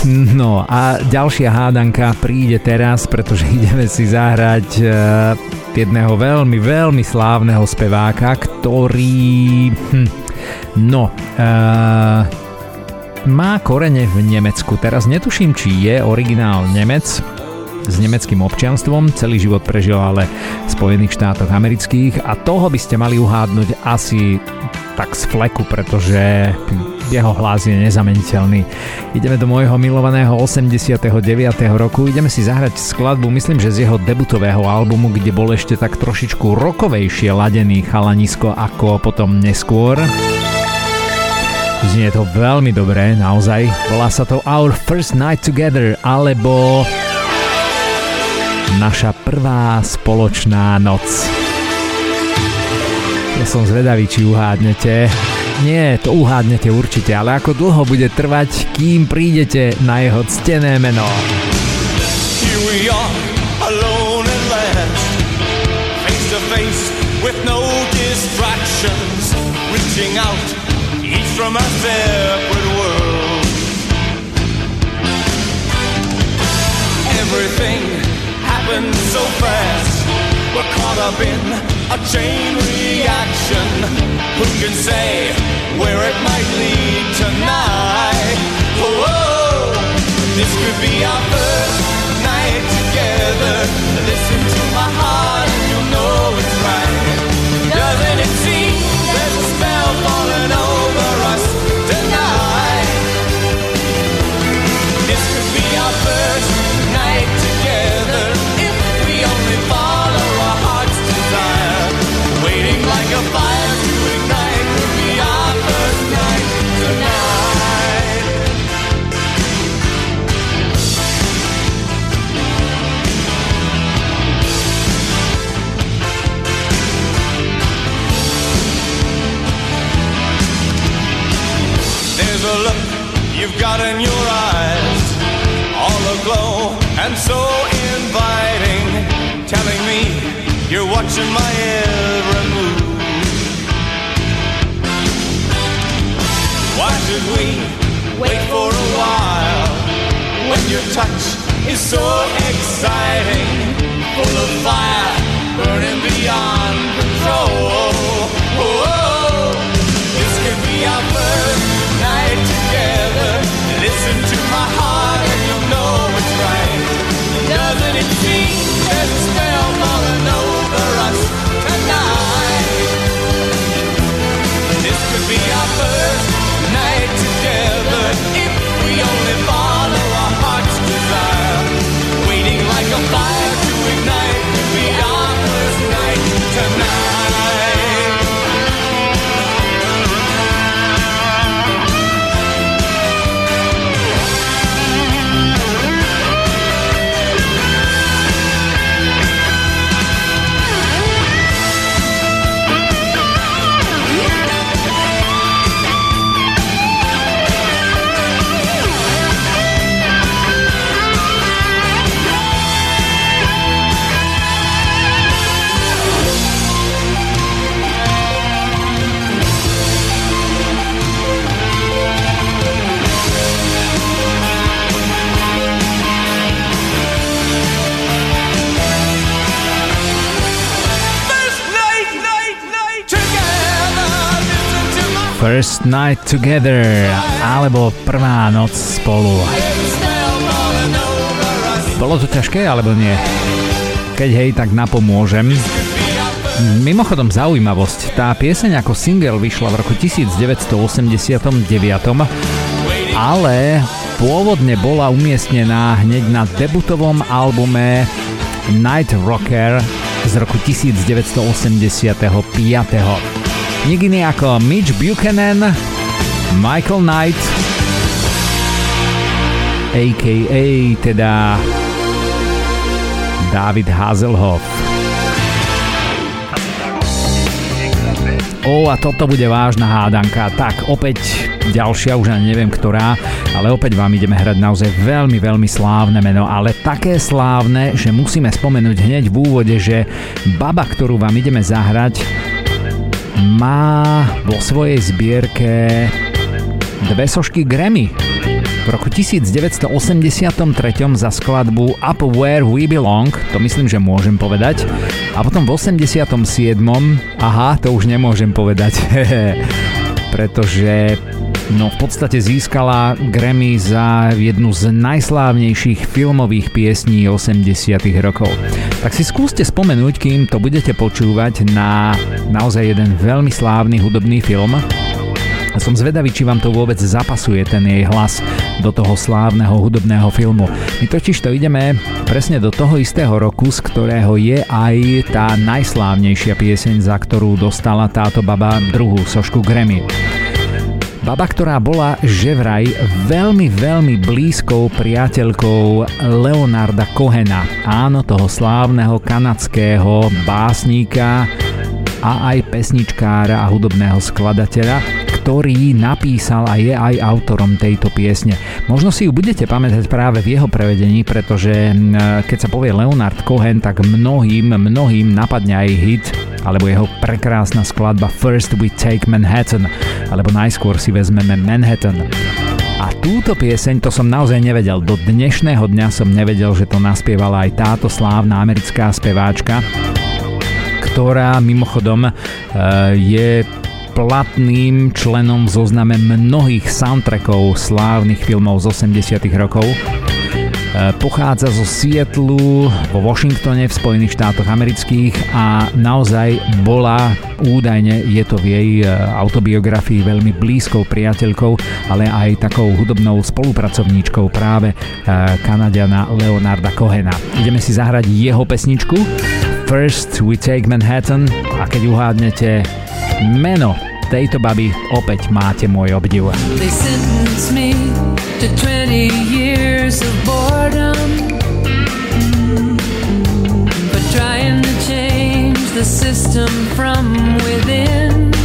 No a ďalšia hádanka príde teraz, pretože ideme si zahrať uh, jedného veľmi, veľmi slávneho speváka, ktorý... Hm, No, uh, má korene v Nemecku. Teraz netuším, či je originál Nemec, s nemeckým občianstvom, celý život prežil ale v Spojených štátoch amerických a toho by ste mali uhádnuť asi tak z fleku, pretože jeho hlas je nezameniteľný. Ideme do môjho milovaného 89. roku, ideme si zahrať skladbu, myslím, že z jeho debutového albumu, kde bol ešte tak trošičku rokovejšie ladený chalanisko ako potom neskôr. Znie to veľmi dobré, naozaj. Volá sa to Our First Night Together, alebo Naša prvá spoločná noc. Ja som zvedavý, či uhádnete. Nie, to uhádnete určite, ale ako dlho bude trvať, kým prídete na jeho ctené meno. Here we are, alone at last, face to face with no distractions, reaching out, from our separate worlds. Everything happened so fast. We're caught up in a chain reaction. Who can say where it might lead tonight? Whoa, this could be our first night together. Listen to my heart Night Together alebo Prvá noc spolu. Bolo to ťažké alebo nie? Keď hej, tak napomôžem. Mimochodom zaujímavosť, tá pieseň ako single vyšla v roku 1989, ale pôvodne bola umiestnená hneď na debutovom albume Night Rocker z roku 1985. Nik iný ako Mitch Buchanan, Michael Knight, a.k.a. teda David Hazelhoff. O, a toto bude vážna hádanka. Tak, opäť ďalšia, už ani neviem ktorá, ale opäť vám ideme hrať naozaj veľmi, veľmi slávne meno, ale také slávne, že musíme spomenúť hneď v úvode, že baba, ktorú vám ideme zahrať, má vo svojej zbierke dve sošky Grammy. V roku 1983 za skladbu Up Where We Belong, to myslím, že môžem povedať, a potom v 87. aha, to už nemôžem povedať. pretože no v podstate získala Grammy za jednu z najslávnejších filmových piesní 80 rokov. Tak si skúste spomenúť, kým to budete počúvať na naozaj jeden veľmi slávny hudobný film, som zvedavý, či vám to vôbec zapasuje ten jej hlas do toho slávneho hudobného filmu. My totiž to ideme presne do toho istého roku, z ktorého je aj tá najslávnejšia pieseň, za ktorú dostala táto baba druhú sošku Grammy. Baba, ktorá bola že vraj veľmi, veľmi blízkou priateľkou Leonarda Cohena. Áno, toho slávneho kanadského básnika a aj pesničkára a hudobného skladateľa, ktorý napísal a je aj autorom tejto piesne. Možno si ju budete pamätať práve v jeho prevedení, pretože keď sa povie Leonard Cohen, tak mnohým, mnohým napadne aj hit alebo jeho prekrásna skladba First We Take Manhattan, alebo najskôr si vezmeme Manhattan. A túto pieseň to som naozaj nevedel. Do dnešného dňa som nevedel, že to naspievala aj táto slávna americká speváčka, ktorá mimochodom e, je platným členom v zozname mnohých soundtrackov slávnych filmov z 80 rokov. E, pochádza zo Seattleu vo Washingtone v Spojených štátoch amerických a naozaj bola údajne, je to v jej e, autobiografii veľmi blízkou priateľkou, ale aj takou hudobnou spolupracovníčkou práve e, Kanadiana Leonarda Cohena. Ideme si zahrať jeho pesničku First We Take Manhattan a keď uhádnete meno tejto baby, opäť máte môj obdiv. They me to 20 years of boredom. But trying to change the system from within.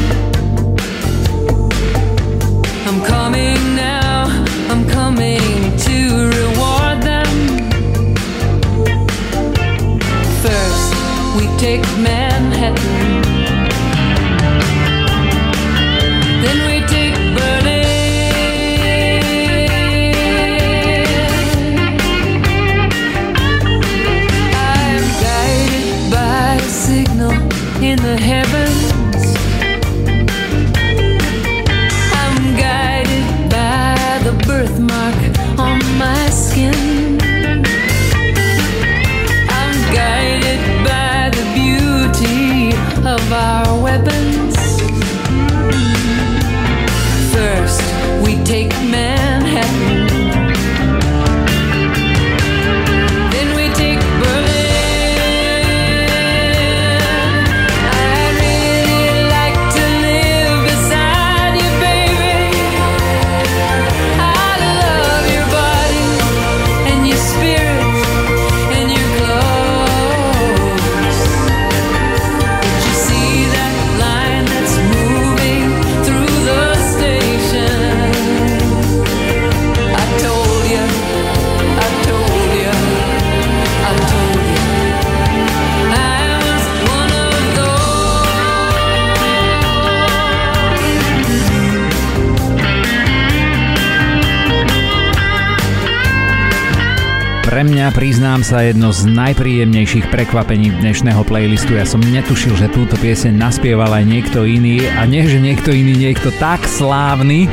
Mňa, priznám sa, jedno z najpríjemnejších prekvapení dnešného playlistu. Ja som netušil, že túto pieseň naspieval aj niekto iný a nie, že niekto iný, niekto tak slávny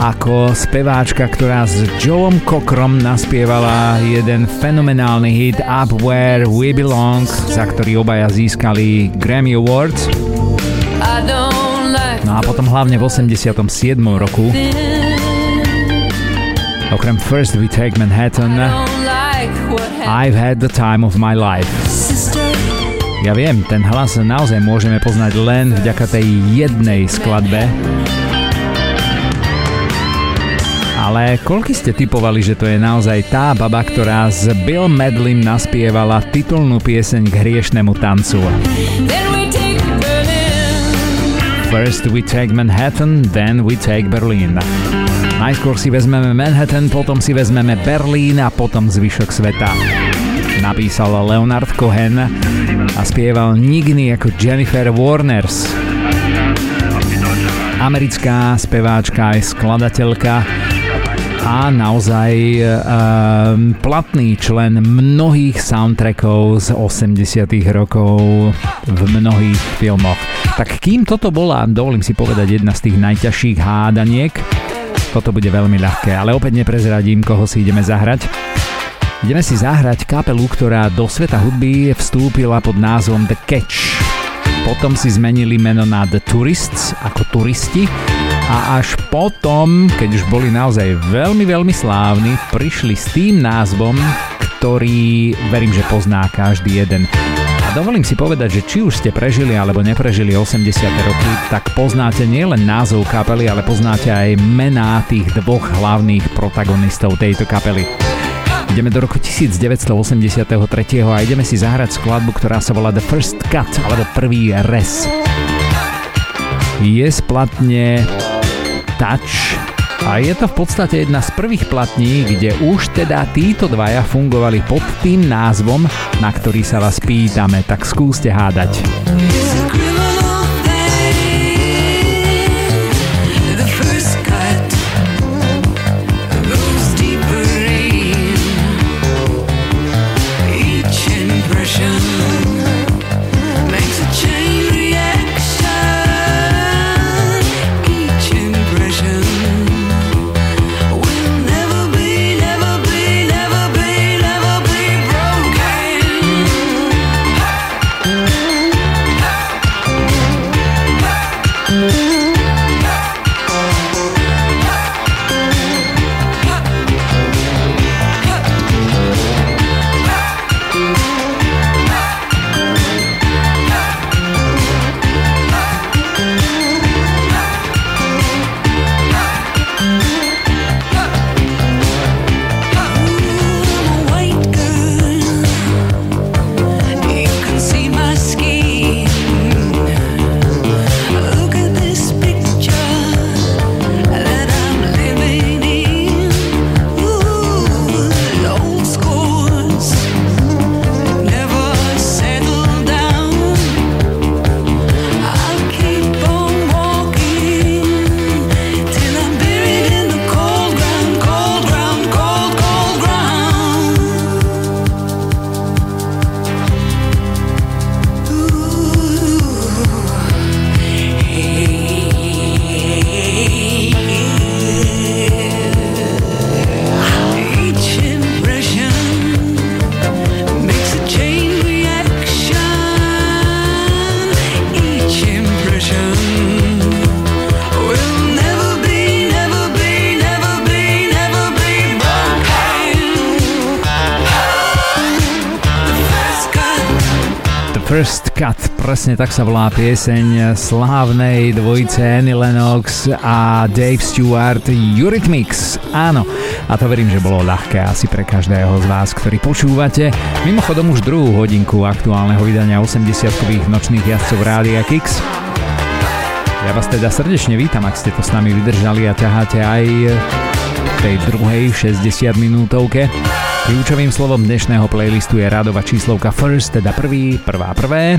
ako speváčka, ktorá s Joeom Cockrom naspievala jeden fenomenálny hit Up Where We Belong, za ktorý obaja získali Grammy Awards. No a potom hlavne v 87. roku Okrem First We Take Manhattan, I've had the time of my life. Ja viem, ten hlas naozaj môžeme poznať len vďaka tej jednej skladbe. Ale koľky ste typovali, že to je naozaj tá baba, ktorá s Bill Medlin naspievala titulnú pieseň k hriešnemu tancu? First we take Manhattan, then we take Berlin. Najskôr si vezmeme Manhattan, potom si vezmeme Berlín a potom zvyšok sveta. Napísal Leonard Cohen a spieval nikdy ako Jennifer Warners. Americká speváčka aj skladateľka a naozaj uh, platný člen mnohých soundtrackov z 80 rokov v mnohých filmoch. Tak kým toto bola, dovolím si povedať, jedna z tých najťažších hádaniek, toto bude veľmi ľahké, ale opäť neprezradím, koho si ideme zahrať. Ideme si zahrať kapelu, ktorá do sveta hudby vstúpila pod názvom The Catch. Potom si zmenili meno na The Tourists ako turisti a až potom, keď už boli naozaj veľmi, veľmi slávni, prišli s tým názvom, ktorý verím, že pozná každý jeden. A dovolím si povedať, že či už ste prežili alebo neprežili 80. roky, tak poznáte nielen názov kapely, ale poznáte aj mená tých dvoch hlavných protagonistov tejto kapely. Ideme do roku 1983 a ideme si zahrať skladbu, ktorá sa volá The First Cut, alebo prvý res. Je splatne Touch a je to v podstate jedna z prvých platní, kde už teda títo dvaja fungovali pod tým názvom, na ktorý sa vás pýtame, tak skúste hádať. Presne tak sa volá pieseň slávnej dvojice Annie Lennox a Dave Stewart Eurythmics. Áno, a to verím, že bolo ľahké asi pre každého z vás, ktorý počúvate. Mimochodom už druhú hodinku aktuálneho vydania 80-kových nočných jazdcov Rádia Kix. Ja vás teda srdečne vítam, ak ste to s nami vydržali a ťaháte aj tej druhej 60 minútovke. Kľúčovým slovom dnešného playlistu je radová číslovka First, teda prvý, prvá, prvé.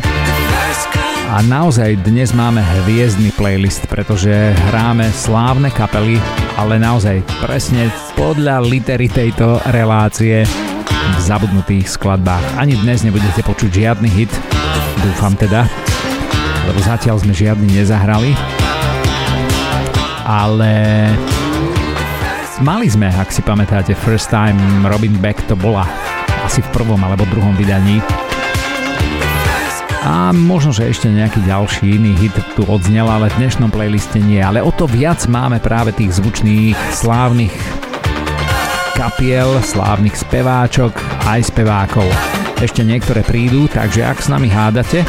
A naozaj dnes máme hviezdny playlist, pretože hráme slávne kapely, ale naozaj presne podľa litery tejto relácie v zabudnutých skladbách. Ani dnes nebudete počuť žiadny hit, dúfam teda, lebo zatiaľ sme žiadny nezahrali. Ale mali sme, ak si pamätáte, First Time Robin Beck to bola asi v prvom alebo druhom vydaní a možno, že ešte nejaký ďalší iný hit tu odznel, ale v dnešnom playliste nie. Ale o to viac máme práve tých zvučných, slávnych kapiel, slávnych speváčok aj spevákov. Ešte niektoré prídu, takže ak s nami hádate,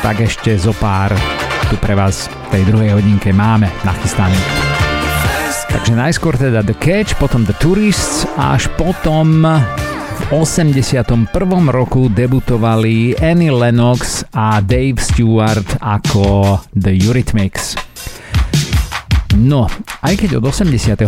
tak ešte zo pár tu pre vás v tej druhej hodinke máme nachystaný. Takže najskôr teda The Catch, potom The Tourists a až potom 81. roku debutovali Annie Lennox a Dave Stewart ako The Eurythmics. No, aj keď od 81.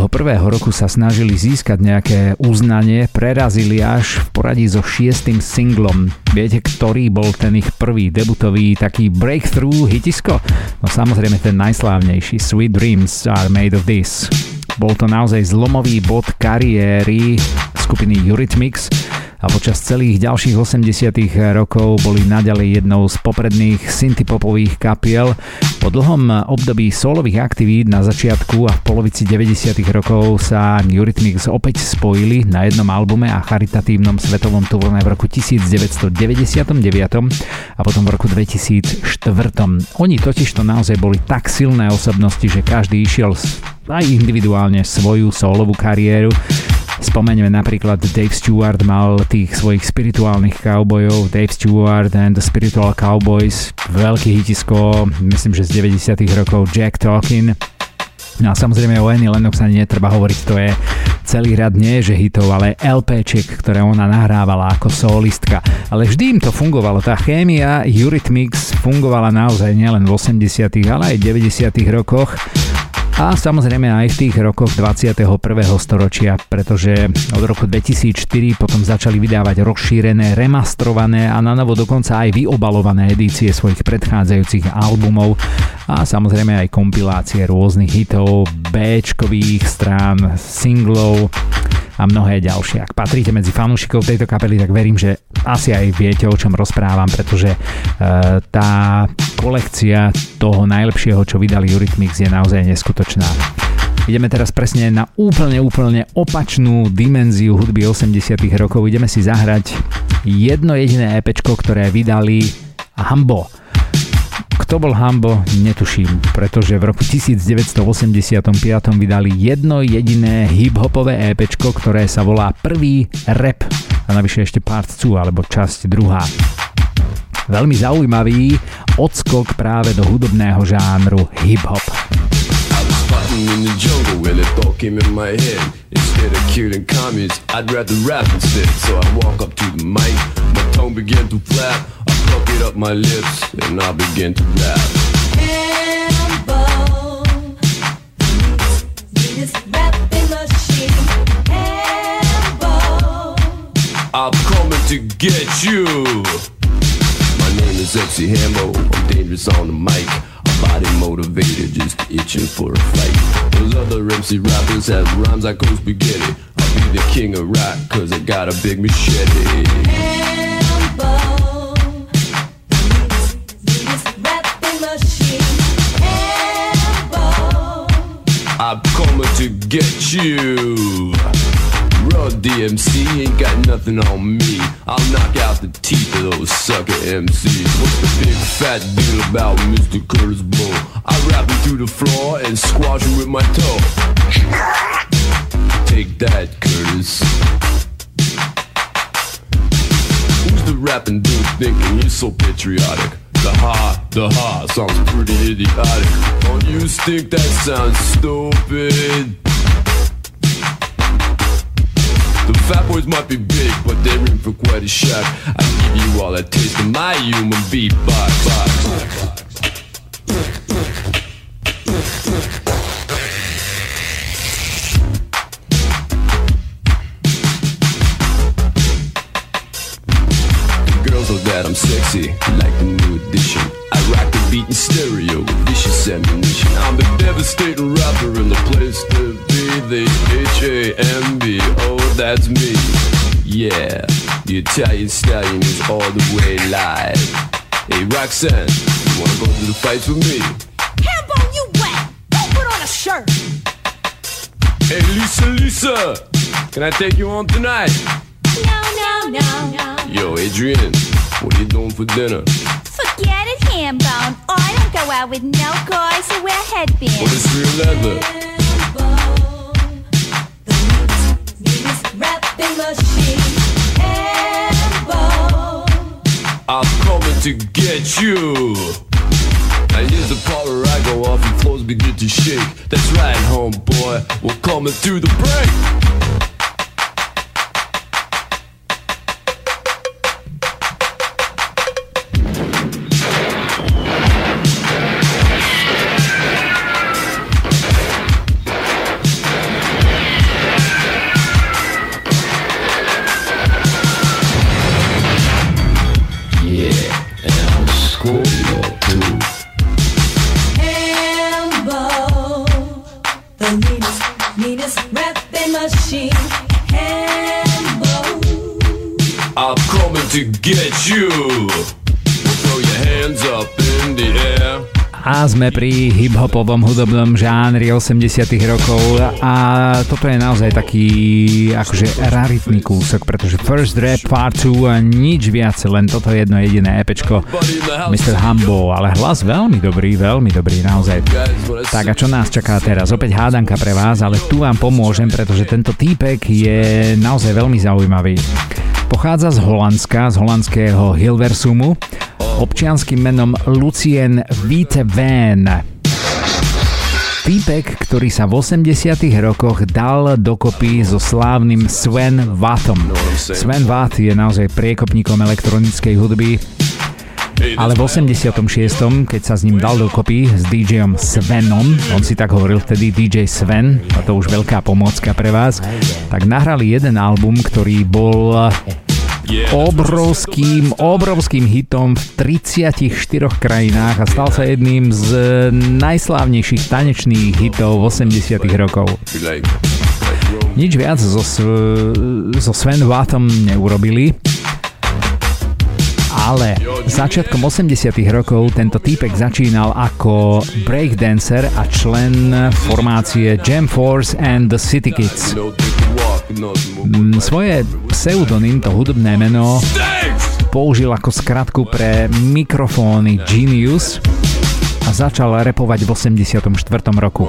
roku sa snažili získať nejaké uznanie, prerazili až v poradí so šiestým singlom. Viete, ktorý bol ten ich prvý debutový taký breakthrough hitisko? No samozrejme ten najslávnejší Sweet Dreams are made of this. Bol to naozaj zlomový bod kariéry skupiny Eurythmics a počas celých ďalších 80 rokov boli naďalej jednou z popredných syntypopových kapiel. Po dlhom období solových aktivít na začiatku a v polovici 90 rokov sa Eurythmics opäť spojili na jednom albume a charitatívnom svetovom turné v roku 1999 a potom v roku 2004. Oni totiž to naozaj boli tak silné osobnosti, že každý išiel aj individuálne svoju solovú kariéru Spomeňme napríklad Dave Stewart mal tých svojich spirituálnych cowboyov, Dave Stewart and the Spiritual Cowboys, veľký hitisko, myslím, že z 90 rokov Jack Talkin. No a samozrejme o Annie Lennox ani netreba hovoriť, to je celý rad nie že hitov, ale LPček, ktoré ona nahrávala ako solistka. Ale vždy im to fungovalo, tá chémia Eurythmics fungovala naozaj nielen v 80 ale aj 90 rokoch a samozrejme aj v tých rokoch 21. storočia, pretože od roku 2004 potom začali vydávať rozšírené, remastrované a na novo dokonca aj vyobalované edície svojich predchádzajúcich albumov a samozrejme aj kompilácie rôznych hitov, b strán, singlov a mnohé ďalšie. Ak patríte medzi fanúšikov tejto kapely, tak verím, že asi aj viete, o čom rozprávam, pretože e, tá kolekcia toho najlepšieho, čo vydali Eurythmics je naozaj neskutočná. Ideme teraz presne na úplne, úplne opačnú dimenziu hudby 80 rokov. Ideme si zahrať jedno jediné EP, ktoré vydali Hambo. Kto bol Hambo, netuším, pretože v roku 1985 vydali jedno jediné hip-hopové EP, ktoré sa volá Prvý rap a navyše ešte part 2 alebo časť druhá. Veľmi zaujímavý odskok práve do hudobného žánru hip-hop. in the jungle when the thought came in my head. Instead of killing comments, I'd rather rap instead. So I walk up my lips and I began to. Hambo, I'm coming to get you. My name is MC Hambo. I'm dangerous on the mic. A body motivated, just itching for a fight. Those other MC rappers have rhymes like cool spaghetti. I'll be the king of rap, cause I got a big machete. Get you. Run DMC ain't got nothing on me. I'll knock out the teeth of those sucker MCs. What's the big fat deal about Mr. Curtis Blow? I rap him through the floor and squash him with my toe. Take that, Curtis. Who's the rapping dude thinking you're so patriotic? The ha, the ha sounds pretty idiotic. Don't you think that sounds stupid? Fat boys might be big, but they're in for quite a shock. I give you all a taste of my human beatbox. Girls know that I'm sexy, like the new edition. I rock beat in stereo with vicious ammunition. I'm a devastating rapper in the place to be, the H-A-M-B. Oh, that's me. Yeah, the Italian stallion is all the way live. Hey, Roxanne, you wanna go to the fights with me? Hambo, you wet! Don't put on a shirt! Hey, Lisa, Lisa! Can I take you home tonight? No, no, no, no. Yo, Adrian, what are you doing for dinner? Forget it, Hambone. I don't go out with no guys who wear headbands. What is real leather? I'm coming to get you. And here's the where I go off and floors begin to shake. That's right, homeboy. We're coming through the break. Get you. Throw your hands up in the air. A sme pri hip-hopovom hudobnom žánri 80 rokov a toto je naozaj taký akože raritný kúsok, pretože First Rap Part 2 a nič viac, len toto jedno jediné epečko Mr. Humbo, ale hlas veľmi dobrý, veľmi dobrý, naozaj. Tak a čo nás čaká teraz? Opäť hádanka pre vás, ale tu vám pomôžem, pretože tento týpek je naozaj veľmi zaujímavý. Pochádza z Holandska, z holandského Hilversumu občianským menom Lucien Wiete Van. Týpek, ktorý sa v 80 rokoch dal dokopy so slávnym Sven Wattom. Sven Watt je naozaj priekopníkom elektronickej hudby, ale v 86. keď sa s ním dal dokopy s DJom Svenom, on si tak hovoril vtedy DJ Sven, a to už veľká pomocka pre vás, tak nahrali jeden album, ktorý bol obrovským, obrovským hitom v 34 krajinách a stal sa jedným z najslávnejších tanečných hitov 80 rokov. Nič viac so, so Sven Wattom neurobili, ale začiatkom 80 rokov tento týpek začínal ako breakdancer a člen formácie Jam Force and the City Kids. Mm, svoje pseudonym, to hudobné meno, použil ako skratku pre mikrofóny Genius a začal repovať v 84. roku.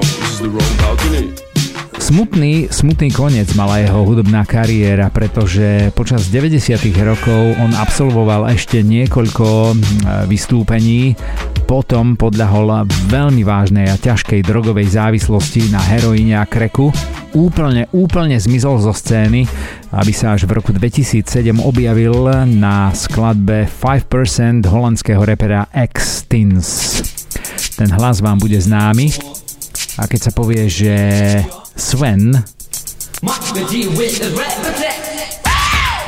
Smutný, smutný koniec mala jeho hudobná kariéra, pretože počas 90. rokov on absolvoval ešte niekoľko mm, vystúpení, potom podľahol veľmi vážnej a ťažkej drogovej závislosti na heroíne a kreku úplne, úplne zmizol zo scény, aby sa až v roku 2007 objavil na skladbe 5% holandského repera X-Tins. Ten hlas vám bude známy a keď sa povie, že Sven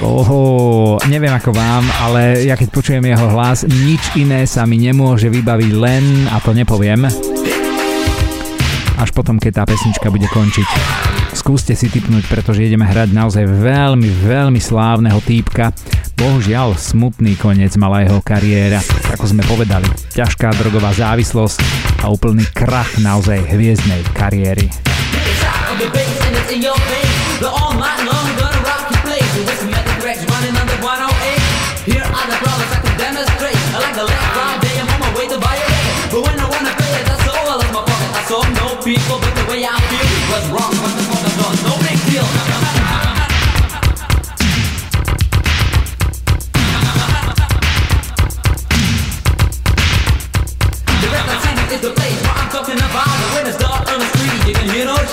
Oho, neviem ako vám, ale ja keď počujem jeho hlas, nič iné sa mi nemôže vybaviť len, a to nepoviem, až potom, keď tá pesnička bude končiť. Skúste si typnúť, pretože ideme hrať naozaj veľmi, veľmi slávneho týpka. Bohužiaľ, smutný koniec mala jeho kariéra, ako sme povedali. Ťažká drogová závislosť a úplný krach naozaj hviezdnej kariéry. No people, but the way I feel was wrong. What the fuck no big deal.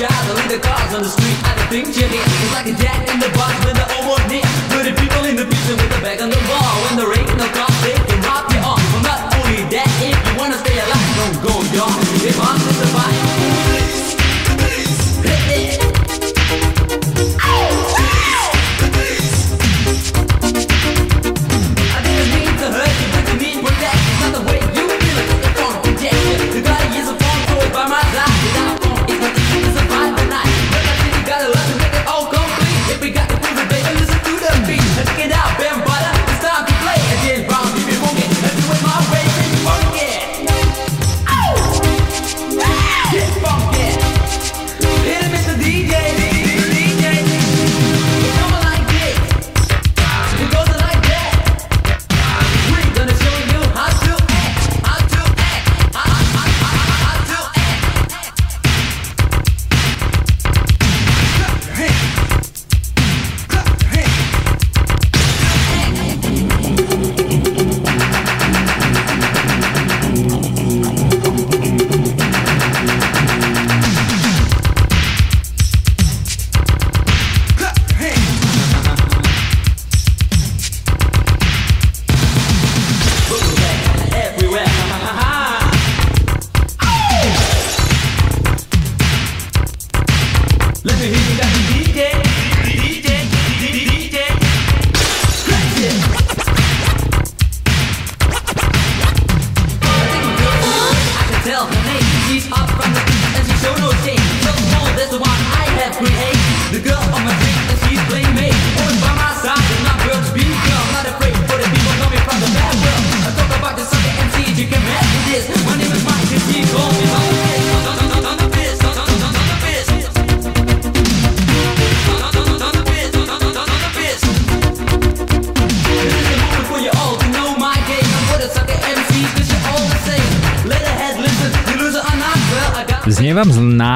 Child. The lead the cars on the street, the things you hear. It's like a jack in the box when the almost near. Dirty people in the picture with the bag on the wall When there ain't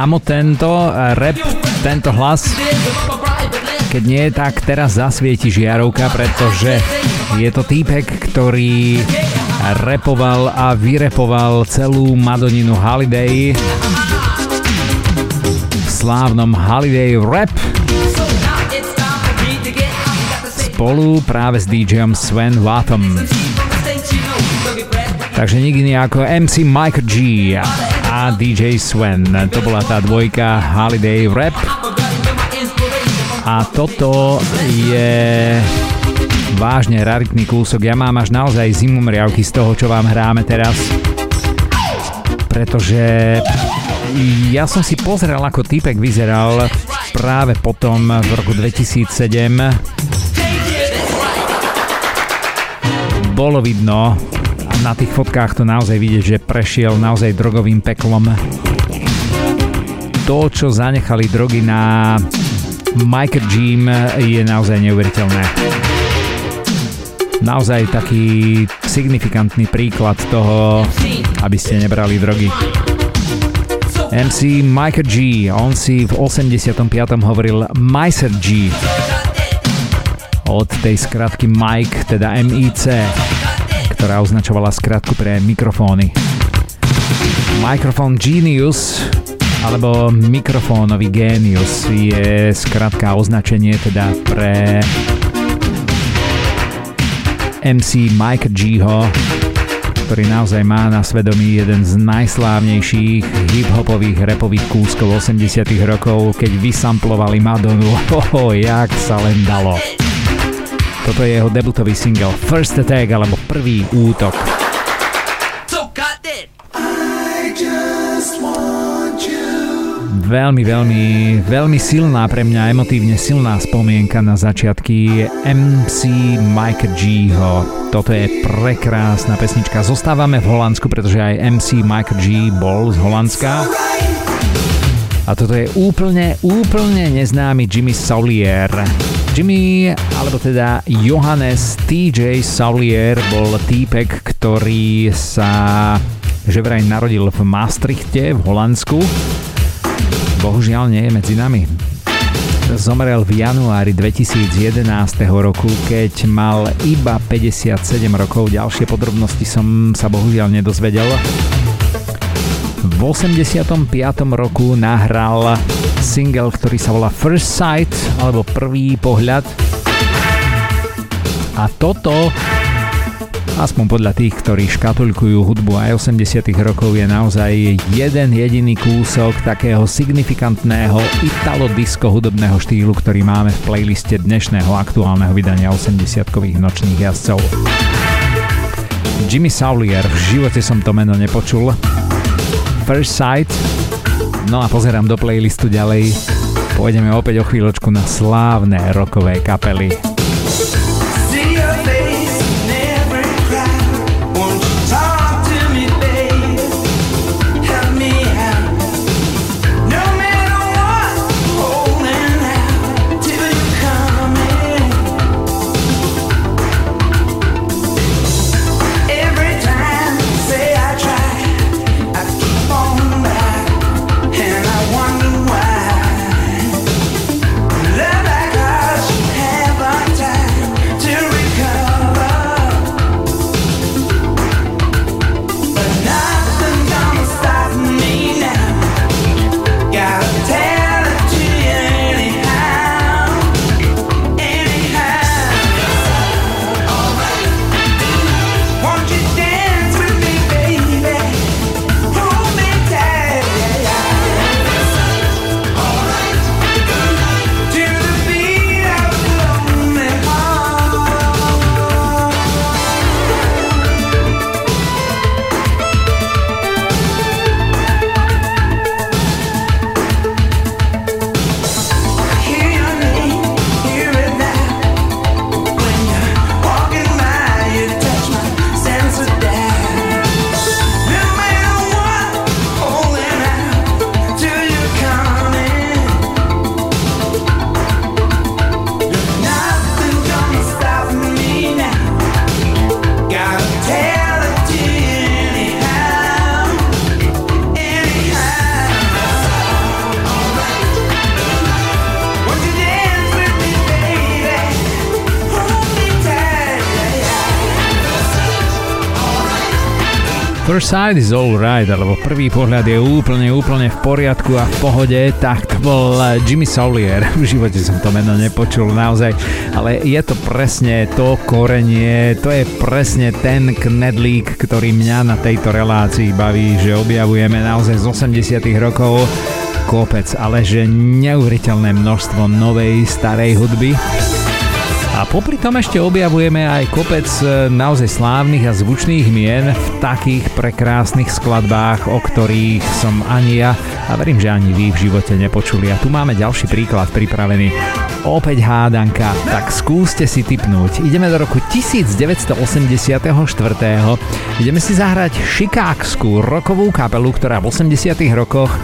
známo tento rap, tento hlas? Keď nie, tak teraz zasvieti žiarovka, pretože je to týpek, ktorý repoval a vyrepoval celú Madoninu Holiday v slávnom Holiday Rap spolu práve s DJom Sven Wattom. Takže nikdy ako MC Mike G a DJ Sven. To bola tá dvojka Holiday Rap. A toto je vážne raritný kúsok. Ja mám až naozaj zimomriavky z toho, čo vám hráme teraz. Pretože ja som si pozrel, ako týpek vyzeral práve potom v roku 2007. Bolo vidno, na tých fotkách to naozaj vidieť, že prešiel naozaj drogovým peklom. To, čo zanechali drogy na Michael Jim je naozaj neuveriteľné. Naozaj taký signifikantný príklad toho, aby ste nebrali drogy. MC Michael G, on si v 85. hovoril Micer G. Od tej skratky Mike, teda MIC ktorá označovala skratku pre mikrofóny. Microphone Genius alebo mikrofónový genius je skratka označenie teda pre MC Mike Gho, ktorý naozaj má na svedomí jeden z najslávnejších hip-hopových repových kúskov 80 rokov, keď vysamplovali Madonu. Oho, jak sa len dalo. Toto je jeho debutový single First Attack alebo Prvý útok. Veľmi, veľmi, veľmi silná pre mňa, emotívne silná spomienka na začiatky MC Mike Gho. Toto je prekrásna pesnička. Zostávame v Holandsku, pretože aj MC Mike G bol z Holandska. A toto je úplne, úplne neznámy Jimmy Solier. Jimmy, alebo teda Johannes TJ Saulier bol týpek, ktorý sa že vraj narodil v Maastrichte v Holandsku. Bohužiaľ nie je medzi nami. Zomrel v januári 2011 roku, keď mal iba 57 rokov. Ďalšie podrobnosti som sa bohužiaľ nedozvedel. V 85. roku nahral single, ktorý sa volá First Sight, alebo Prvý pohľad. A toto, aspoň podľa tých, ktorí škatulkujú hudbu aj 80 rokov, je naozaj jeden jediný kúsok takého signifikantného italo-disco hudobného štýlu, ktorý máme v playliste dnešného aktuálneho vydania 80-kových nočných jazdcov. Jimmy Saulier, v živote som to meno nepočul. First Sight, No a pozerám do playlistu ďalej. Pôjdeme opäť o chvíľočku na slávne rokové kapely. Sight is all right, alebo prvý pohľad je úplne, úplne v poriadku a v pohode, tak to bol eh, Jimmy Solier. V živote som to meno nepočul naozaj, ale je to presne to korenie, to je presne ten knedlík, ktorý mňa na tejto relácii baví, že objavujeme naozaj z 80 rokov kopec, ale že neuveriteľné množstvo novej, starej hudby. A popri tom ešte objavujeme aj kopec e, naozaj slávnych a zvučných mien v takých prekrásnych skladbách, o ktorých som ani ja a verím, že ani vy v živote nepočuli. A tu máme ďalší príklad pripravený. Opäť hádanka, tak skúste si typnúť. Ideme do roku 1984. Ideme si zahrať šikákskú rokovú kapelu, ktorá v 80 rokoch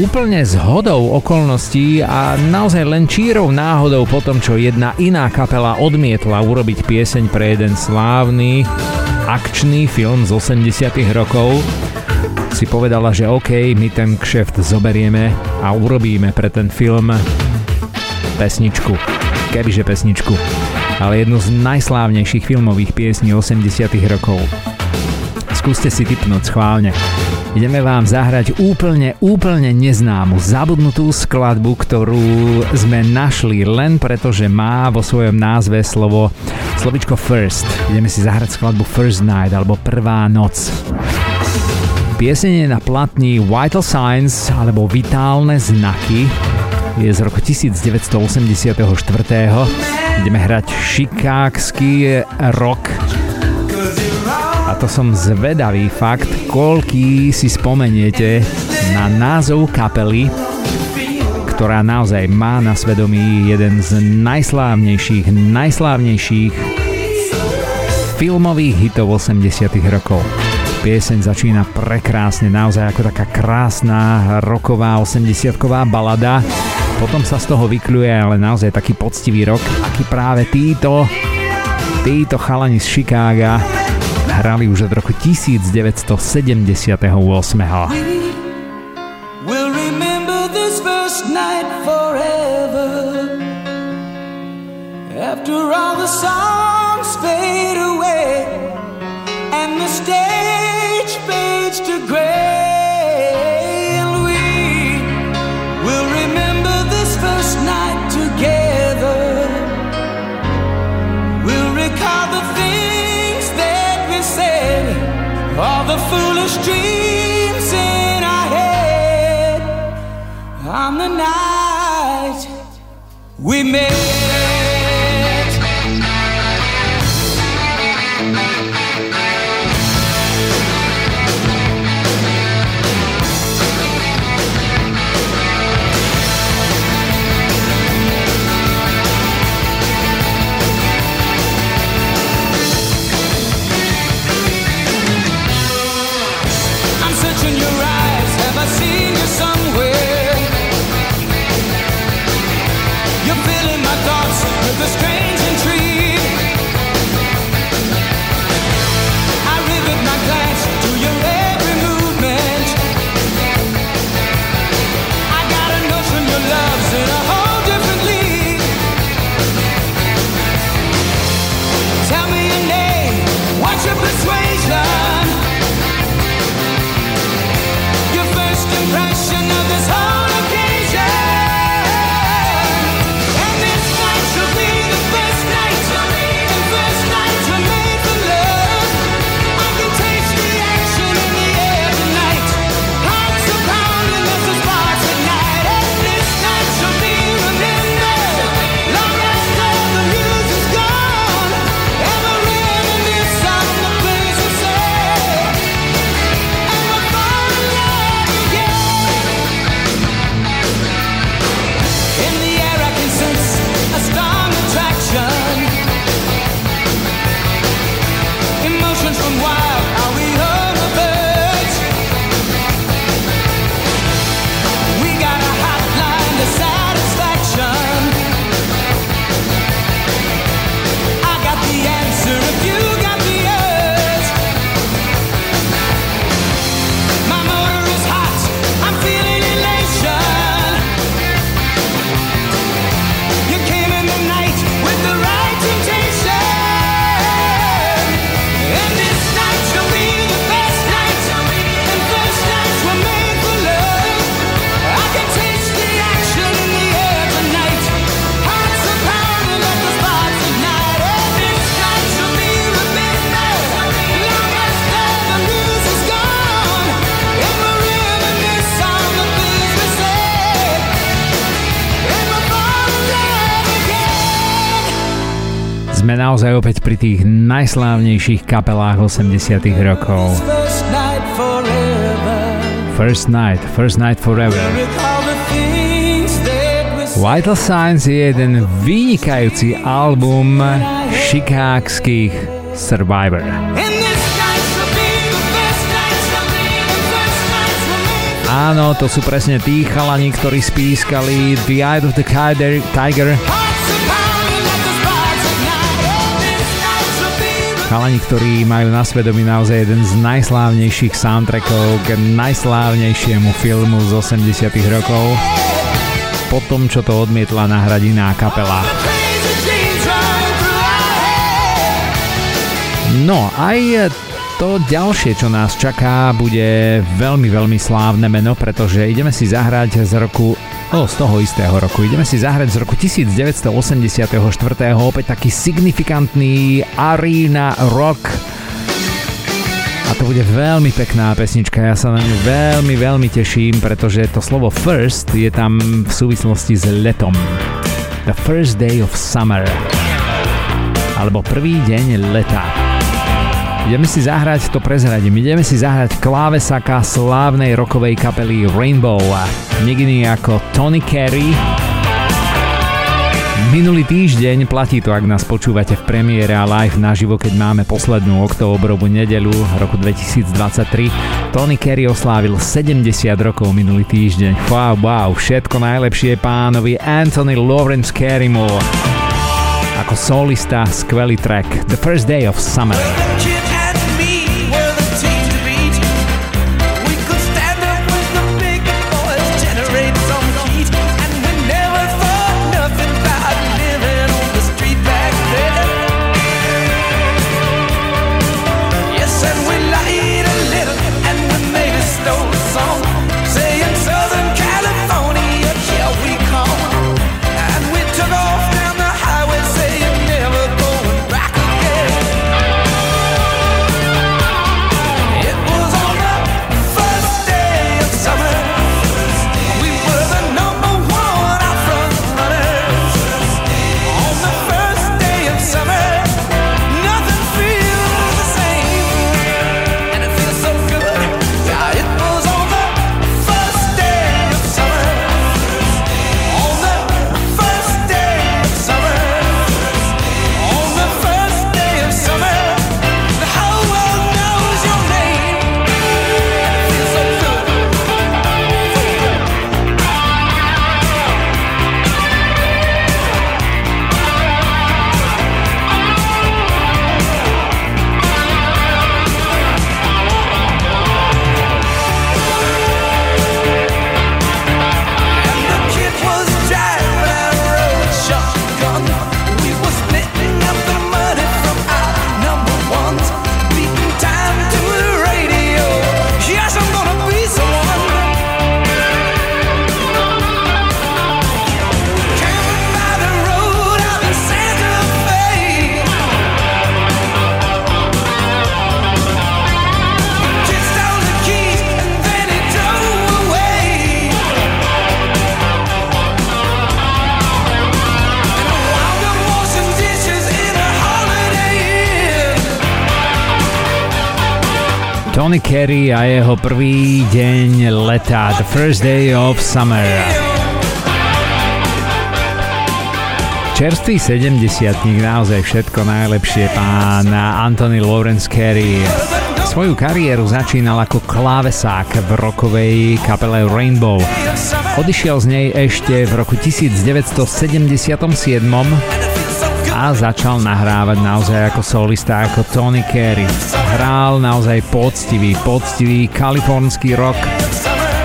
úplne z hodou okolností a naozaj len čírou náhodou po tom, čo jedna iná kapela odmietla urobiť pieseň pre jeden slávny akčný film z 80 rokov, si povedala, že OK, my ten kšeft zoberieme a urobíme pre ten film pesničku. Kebyže pesničku. Ale jednu z najslávnejších filmových piesní 80 rokov. Skúste si typnúť schválne. Ideme vám zahrať úplne, úplne neznámu, zabudnutú skladbu, ktorú sme našli len preto, že má vo svojom názve slovo slovičko First. Ideme si zahrať skladbu First Night alebo Prvá noc. Piesenie na platni Vital Signs alebo Vitálne znaky je z roku 1984. Ideme hrať šikákský rock to som zvedavý fakt, koľký si spomeniete na názov kapely, ktorá naozaj má na svedomí jeden z najslávnejších, najslávnejších filmových hitov 80 rokov. Pieseň začína prekrásne, naozaj ako taká krásna roková 80-ková balada. Potom sa z toho vykľuje ale naozaj taký poctivý rok, aký práve títo, títo chalani z Chicaga hrali už od roku 1978. The night. We met sme naozaj opäť pri tých najslávnejších kapelách 80 rokov. First Night, First Night Forever. Vital Signs je jeden vynikajúci album šikákských Survivor. Áno, to sú presne tí chalani, ktorí spískali The Eye of the Tiger Chalani, ktorí majú na svedomí naozaj jeden z najslávnejších soundtrackov k najslávnejšiemu filmu z 80 rokov. Po tom, čo to odmietla nahradiť iná kapela. No, aj to ďalšie, čo nás čaká, bude veľmi, veľmi slávne meno, pretože ideme si zahrať z roku O, z toho istého roku. Ideme si zahrať z roku 1984. Opäť taký signifikantný arena rock. A to bude veľmi pekná pesnička, ja sa na ňu veľmi, veľmi teším, pretože to slovo first je tam v súvislosti s letom. The first day of summer. Alebo prvý deň leta. Ideme si zahrať, to prezradím, ideme si zahrať klávesaka slávnej rokovej kapely Rainbow, niekedy ako Tony Carey. Minulý týždeň platí to, ak nás počúvate v premiére a live naživo, keď máme poslednú októbrovú nedelu roku 2023. Tony Carey oslávil 70 rokov minulý týždeň. Wow, wow, všetko najlepšie pánovi Anthony Lawrence Carrymore. Ako solista skvelý track The First Day of Summer. Tony Carey a jeho prvý deň leta, The First Day of Summer. Čerstvý 70 naozaj všetko najlepšie pán Anthony Lawrence Carey. Svoju kariéru začínal ako klávesák v rokovej kapele Rainbow. Odišiel z nej ešte v roku 1977 a začal nahrávať naozaj ako solista, ako Tony Carey. Hral naozaj poctivý, poctivý kalifornský rock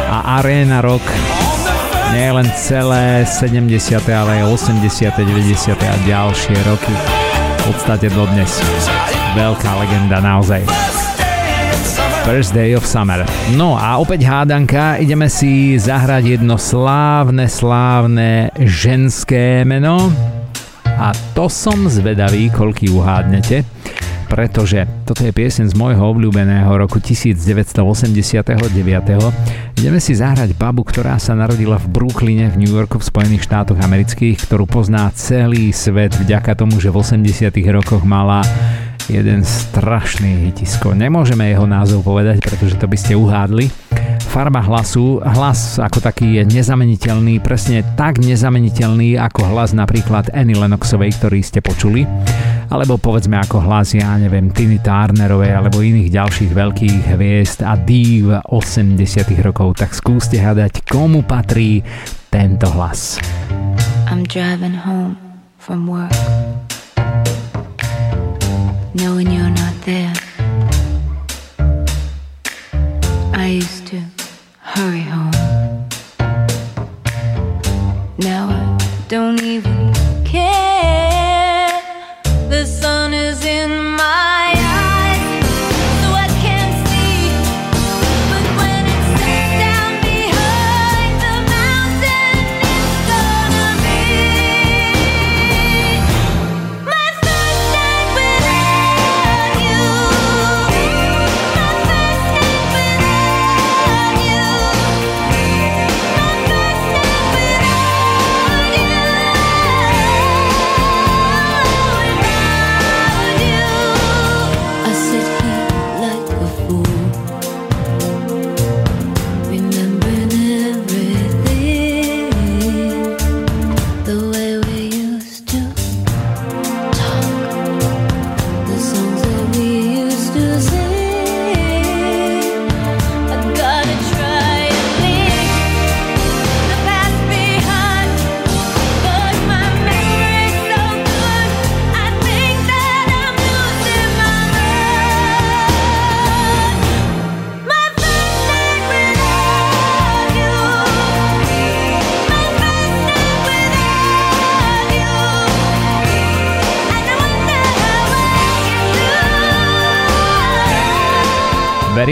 a arena rock. Nie len celé 70. ale aj 80. 90. a ďalšie roky. V podstate dodnes. Veľká legenda naozaj. First Day of Summer. No a opäť hádanka, ideme si zahrať jedno slávne, slávne ženské meno a to som zvedavý, koľky uhádnete. pretože toto je piesen z môjho obľúbeného roku 1989. Ideme si zahrať babu, ktorá sa narodila v Brooklyne v New Yorku v Spojených štátoch amerických, ktorú pozná celý svet vďaka tomu, že v 80 rokoch mala jeden strašný hitisko. Nemôžeme jeho názov povedať, pretože to by ste uhádli. Farba hlasu, hlas ako taký je nezameniteľný, presne tak nezameniteľný ako hlas napríklad Annie Lennoxovej, ktorý ste počuli alebo povedzme ako hlas, ja neviem, Tiny Turnerovej alebo iných ďalších veľkých hviezd a dív 80 rokov, tak skúste hľadať, komu patrí tento hlas. I'm driving home from work knowing you're not there. I used to hurry home. Now I don't even care.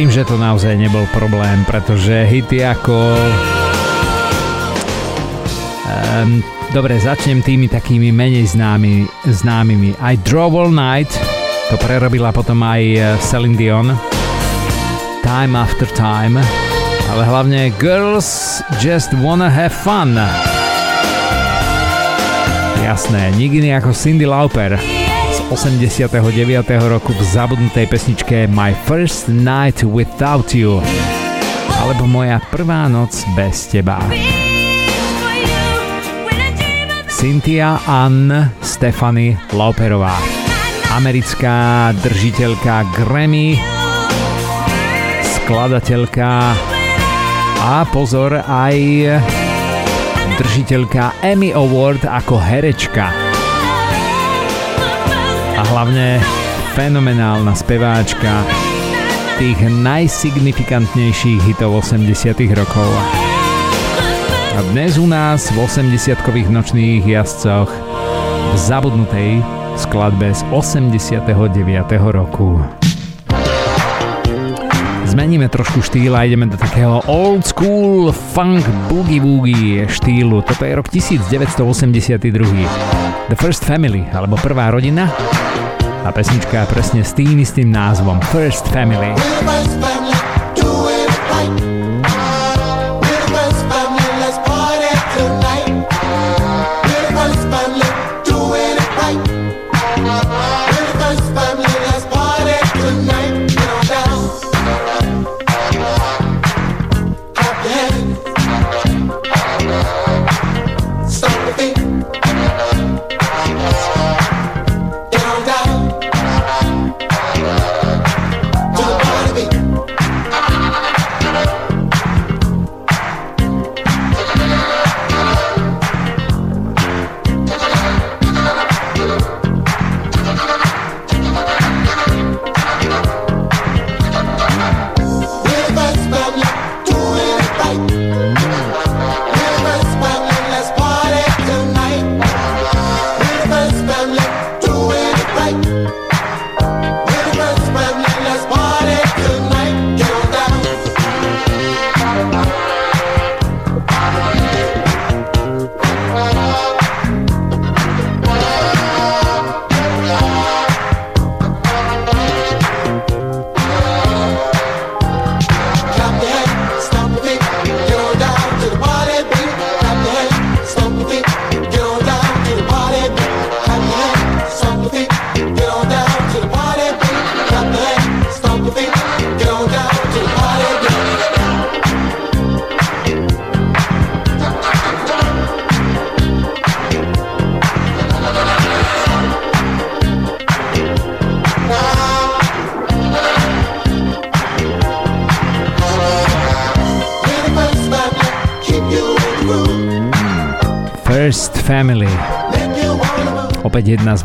Verím, že to naozaj nebol problém, pretože hity ako... Um, dobre, začnem tými takými menej známy, známymi. I Drove All Night, to prerobila potom aj eh, Celine Dion. Time After Time, ale hlavne Girls Just Wanna Have Fun. Jasné, nikdy ako Cindy Lauper. 89. roku v zabudnutej pesničke My First Night Without You. Alebo Moja prvá noc bez teba. Cynthia Ann Stefany Lauperová, americká držiteľka Grammy, skladateľka. A pozor aj držiteľka Emmy Award ako herečka a hlavne fenomenálna speváčka tých najsignifikantnejších hitov 80 rokov. A dnes u nás v 80-kových nočných jazdcoch v zabudnutej skladbe z 89. roku. Zmeníme trošku štýl a ideme do takého old school funk boogie woogie štýlu. Toto je rok 1982. The First Family, alebo Prvá rodina, a pesnička presne s tým istým názvom First Family. First family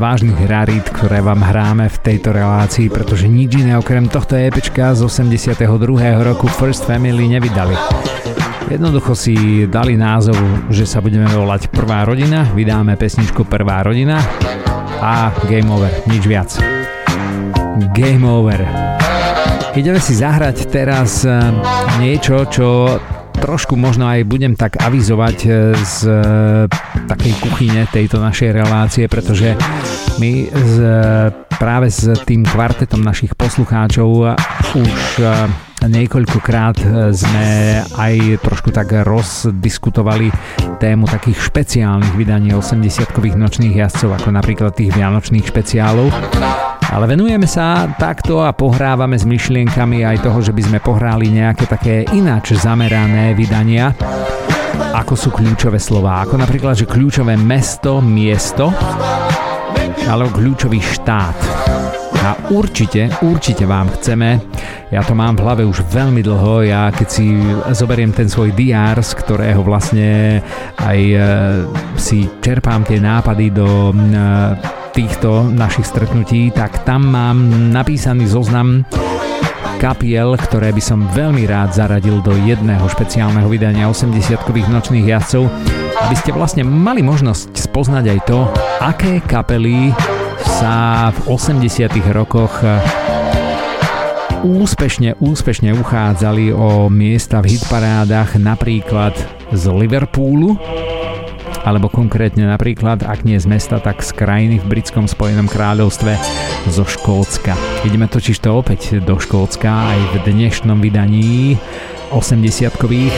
vážnych rarít, ktoré vám hráme v tejto relácii, pretože nič iné okrem tohto EPčka z 82. roku First Family nevydali. Jednoducho si dali názov, že sa budeme volať Prvá rodina, vydáme pesničku Prvá rodina a Game Over, nič viac. Game Over. Ideme si zahrať teraz eh, niečo, čo trošku možno aj budem tak avizovať e, z e, takej kuchyne tejto našej relácie, pretože my z, práve s tým kvartetom našich poslucháčov už e, niekoľkokrát sme aj trošku tak rozdiskutovali tému takých špeciálnych vydaní 80-kových nočných jazdcov, ako napríklad tých vianočných špeciálov. Ale venujeme sa takto a pohrávame s myšlienkami aj toho, že by sme pohráli nejaké také ináč zamerané vydania, ako sú kľúčové slova, ako napríklad, že kľúčové mesto, miesto, alebo kľúčový štát. A určite, určite vám chceme, ja to mám v hlave už veľmi dlho, ja keď si zoberiem ten svoj diár, z ktorého vlastne aj e, si čerpám tie nápady do e, týchto našich stretnutí, tak tam mám napísaný zoznam kapiel, ktoré by som veľmi rád zaradil do jedného špeciálneho vydania 80-kových nočných jazdcov, aby ste vlastne mali možnosť spoznať aj to, aké kapely sa v 80 rokoch úspešne, úspešne uchádzali o miesta v hitparádach napríklad z Liverpoolu, alebo konkrétne napríklad, ak nie z mesta, tak z krajiny v britskom spojenom kráľovstve zo Škótska. Ideme totiž to opäť do Škótska aj v dnešnom vydaní 80-kových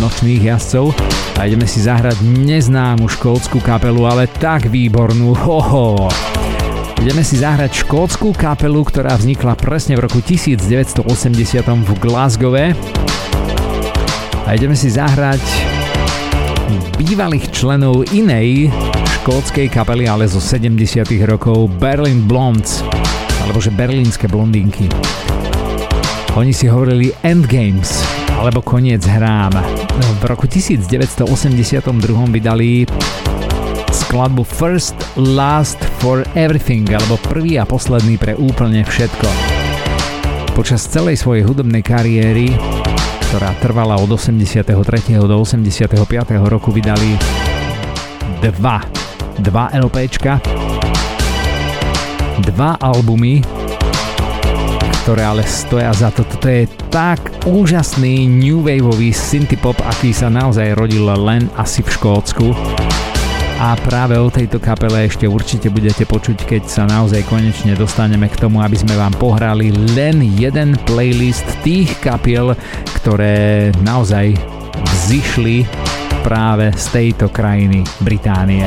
nočných jazdcov a ideme si zahrať neznámu škótsku kapelu, ale tak výbornú, hoho. Ideme si zahrať škótsku kapelu, ktorá vznikla presne v roku 1980 v Glasgowe a ideme si zahrať bývalých členov inej škótskej kapely, ale zo 70 rokov Berlin Blondes, alebo že berlínske blondinky. Oni si hovorili Endgames, alebo koniec hrám. V roku 1982 vydali skladbu First Last for Everything, alebo prvý a posledný pre úplne všetko. Počas celej svojej hudobnej kariéry ktorá trvala od 83. do 85. roku, vydali dva, dva LPčka, dva albumy, ktoré ale stoja za to. Toto je tak úžasný new waveový synthpop, aký sa naozaj rodil len asi v Škótsku a práve o tejto kapele ešte určite budete počuť, keď sa naozaj konečne dostaneme k tomu, aby sme vám pohrali len jeden playlist tých kapiel, ktoré naozaj vzýšli práve z tejto krajiny Británie.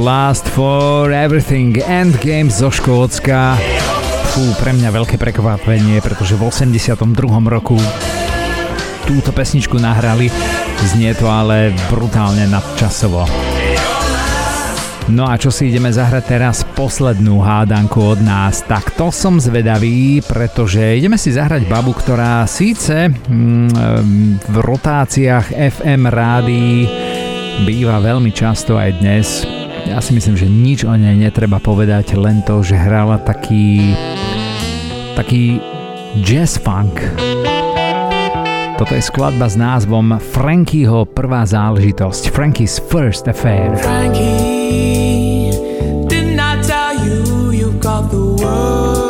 Last for Everything Endgame zo Škótska. Fú, pre mňa veľké prekvapenie, pretože v 82. roku túto pesničku nahrali. Znie to ale brutálne nadčasovo. No a čo si ideme zahrať teraz? Poslednú hádanku od nás. Tak to som zvedavý, pretože ideme si zahrať babu, ktorá síce mm, v rotáciách FM rádií býva veľmi často aj dnes. Ja si myslím, že nič o nej netreba povedať, len to, že hrala taký taký jazz funk. Toto je skladba s názvom Frankieho prvá záležitosť. Frankie's First Affair. Frankie, didn't I tell you you've got the world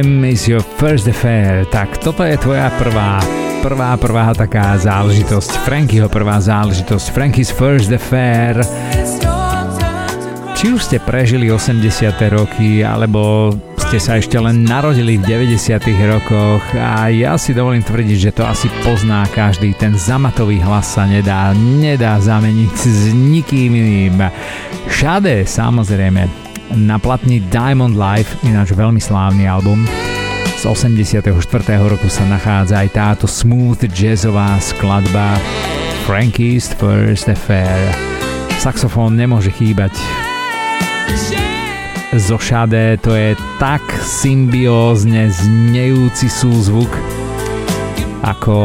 time is your first affair. Tak toto je tvoja prvá prvá, prvá taká záležitosť. Frankieho prvá záležitosť. Frankie's first affair. Či už ste prežili 80. roky, alebo ste sa ešte len narodili v 90. rokoch a ja si dovolím tvrdiť, že to asi pozná každý. Ten zamatový hlas sa nedá, nedá zameniť s nikým iným. Šade, samozrejme, na platni Diamond Life, ináč veľmi slávny album, z 84. roku sa nachádza aj táto smooth jazzová skladba Frankie's First Affair. Saxofón nemôže chýbať. Zo Shade to je tak symbiózne znejúci súzvuk ako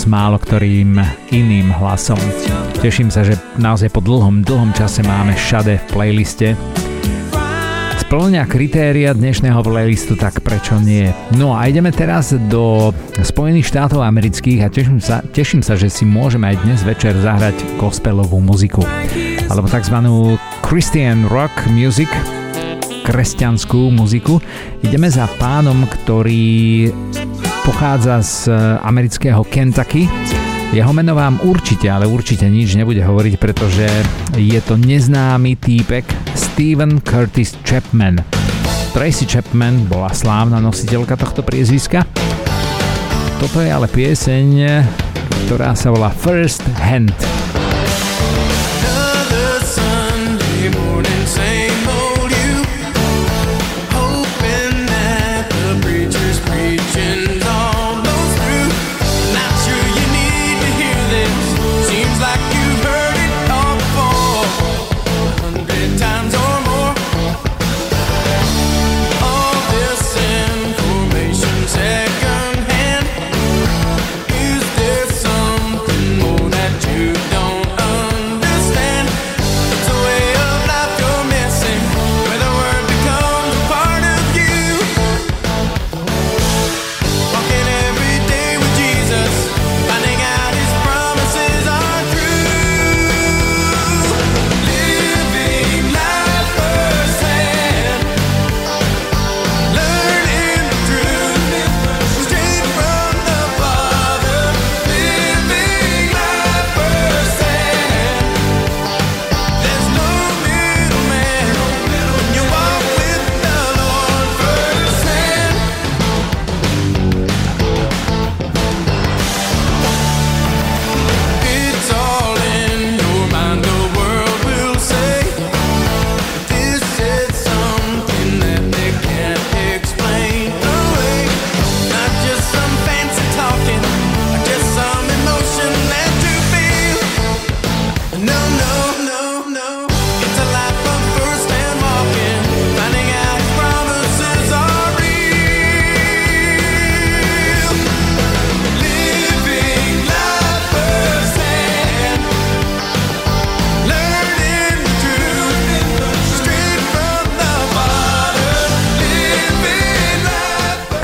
s málo ktorým iným hlasom. Teším sa, že naozaj po dlhom, dlhom čase máme Shade v playliste splňa kritéria dnešného playlistu, tak prečo nie? No a ideme teraz do Spojených štátov amerických a teším sa, teším sa, že si môžeme aj dnes večer zahrať gospelovú muziku. Alebo tzv. Christian rock music, kresťanskú muziku. Ideme za pánom, ktorý pochádza z amerického Kentucky. Jeho meno vám určite, ale určite nič nebude hovoriť, pretože je to neznámy týpek Steven Curtis Chapman. Tracy Chapman bola slávna nositeľka tohto priezviska. Toto je ale pieseň, ktorá sa volá First Hand.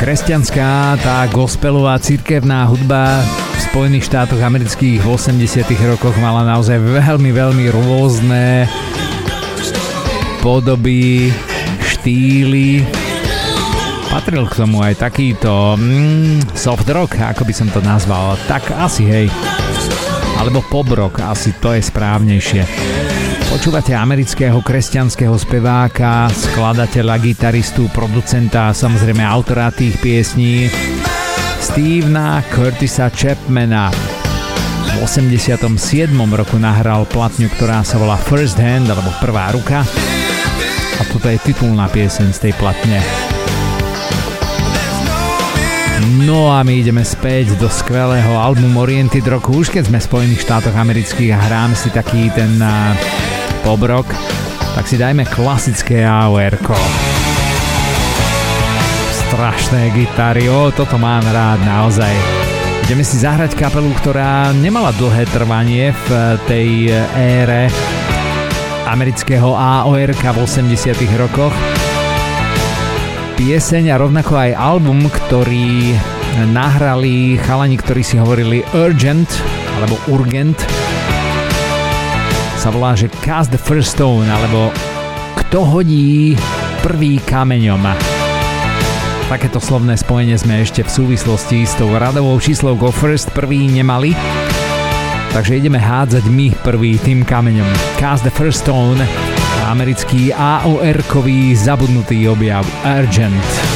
Kresťanská, tá gospelová cirkevná hudba v Spojených štátoch amerických v 80 rokoch mala naozaj veľmi, veľmi rôzne podoby, štýly. Patril k tomu aj takýto mm, soft rock, ako by som to nazval. Tak asi hej. Alebo pop rock, asi to je správnejšie. Počúvate amerického kresťanského speváka, skladateľa, gitaristu, producenta a samozrejme autora tých piesní Stevena Curtisa Chapmana. V 87. roku nahral platňu, ktorá sa volá First Hand alebo Prvá ruka a toto je titulná pieseň z tej platne. No a my ideme späť do skvelého albumu Oriented Rocku, už keď sme v Spojených štátoch amerických a hráme si taký ten pobrok, tak si dajme klasické aor Strašné gitary, o, toto mám rád naozaj. Ideme si zahrať kapelu, ktorá nemala dlhé trvanie v tej ére amerického AOR v 80 rokoch. Pieseň a rovnako aj album, ktorý nahrali chalani, ktorí si hovorili Urgent alebo Urgent sa volá, že Cast the First Stone, alebo Kto hodí prvý kameňom. Takéto slovné spojenie sme ešte v súvislosti s tou radovou číslovkou First prvý nemali. Takže ideme hádzať my prvý tým kameňom. Cast the First Stone, americký AOR-kový zabudnutý objav Urgent.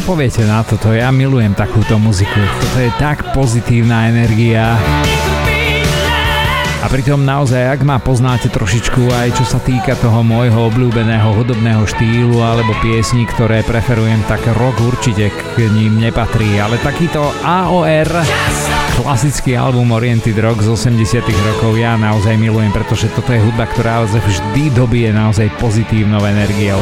Čo poviete na toto? Ja milujem takúto muziku. Toto je tak pozitívna energia. A pritom naozaj, ak ma poznáte trošičku aj čo sa týka toho môjho obľúbeného hudobného štýlu alebo piesní, ktoré preferujem, tak rock určite k ním nepatrí. Ale takýto AOR, klasický album Oriented Rock z 80 rokov, ja naozaj milujem, pretože toto je hudba, ktorá vždy dobije naozaj pozitívnou energiou.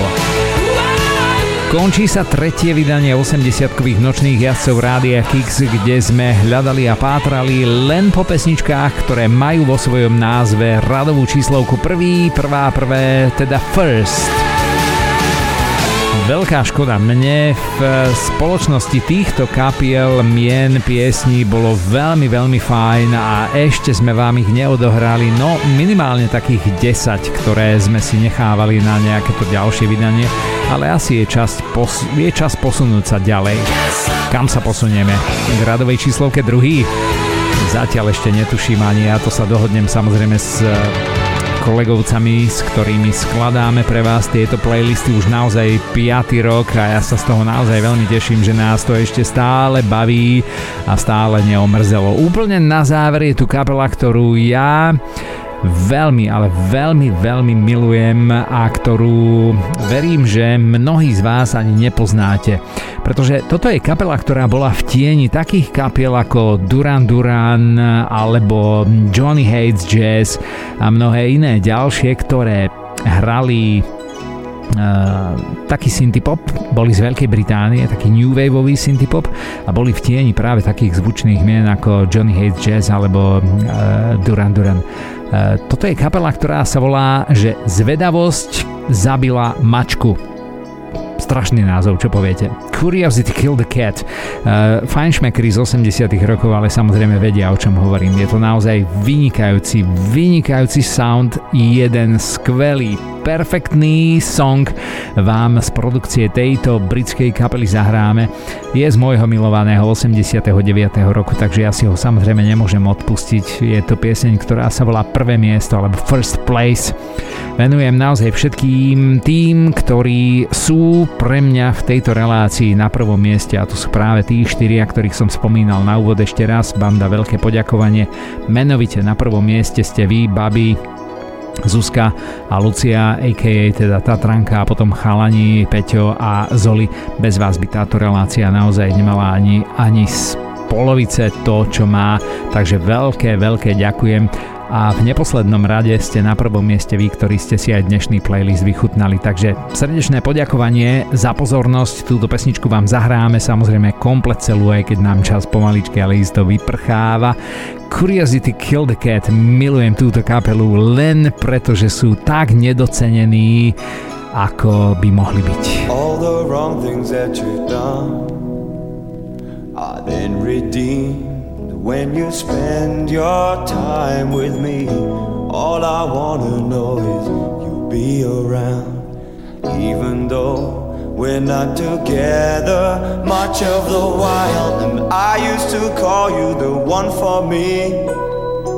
Končí sa tretie vydanie 80-kových nočných jazdcov Rádia Kix, kde sme hľadali a pátrali len po pesničkách, ktoré majú vo svojom názve radovú číslovku prvý, prvá, prvé, teda first. Veľká škoda mne v spoločnosti týchto kapiel mien piesní bolo veľmi, veľmi fajn a ešte sme vám ich neodohrali, no minimálne takých 10, ktoré sme si nechávali na nejaké to ďalšie vydanie ale asi je čas, pos- je čas posunúť sa ďalej. Kam sa posunieme? K radovej číslovke druhý? Zatiaľ ešte netuším ani ja, to sa dohodnem samozrejme s eh, kolegovcami, s ktorými skladáme pre vás tieto playlisty už naozaj 5. rok a ja sa z toho naozaj veľmi teším, že nás to ešte stále baví a stále neomrzelo. Úplne na záver je tu kapela, ktorú ja veľmi, ale veľmi, veľmi milujem a ktorú verím, že mnohí z vás ani nepoznáte. Pretože toto je kapela, ktorá bola v tieni takých kapiel ako Duran Duran alebo Johnny Hates Jazz a mnohé iné ďalšie, ktoré hrali Uh, taký synthpop, boli z Veľkej Británie, taký new waveový synthpop a boli v tieni práve takých zvučných mien ako Johnny Hates Jazz alebo uh, Duran Duran. Eh, toto je kapela, ktorá sa volá, že Zvedavosť zabila mačku. Strašný názov, čo poviete? Curiosity Killed the Cat. Uh, Feinschmeckery z 80 rokov, ale samozrejme vedia, o čom hovorím. Je to naozaj vynikajúci, vynikajúci sound, jeden skvelý perfektný song vám z produkcie tejto britskej kapely zahráme. Je z môjho milovaného 89. roku, takže ja si ho samozrejme nemôžem odpustiť. Je to pieseň, ktorá sa volá Prvé miesto alebo First Place. Venujem naozaj všetkým tým, ktorí sú pre mňa v tejto relácii na prvom mieste a to sú práve tí štyria, ktorých som spomínal na úvod ešte raz. Banda veľké poďakovanie. Menovite na prvom mieste ste vy, babi, Zuzka a Lucia, a.k.a. teda Tatranka a potom Chalani, Peťo a Zoli. Bez vás by táto relácia naozaj nemala ani, ani z polovice to, čo má. Takže veľké, veľké ďakujem a v neposlednom rade ste na prvom mieste vy, ktorí ste si aj dnešný playlist vychutnali. Takže srdečné poďakovanie za pozornosť. Túto pesničku vám zahráme samozrejme komplet celú, aj keď nám čas pomaličky, ale isto vyprcháva. Curiosity Kill the Cat, milujem túto kapelu len preto, že sú tak nedocenení, ako by mohli byť. All the wrong things that you've done are then redeemed when you spend your time with me. All I wanna know is you'll be around, even though we're not together much of the while. And I used to call you the one for me.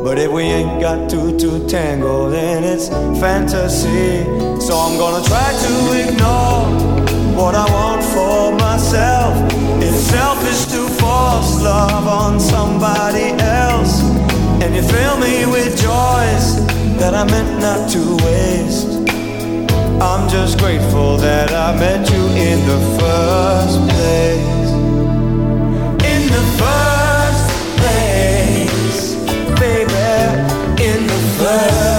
But if we ain't got two to tango, then it's fantasy. So I'm gonna try to ignore what I want for myself. It's selfish to force love on somebody else. And you fill me with joys that I meant not to waste. I'm just grateful that I met you in the first place. In the first place, baby, in the first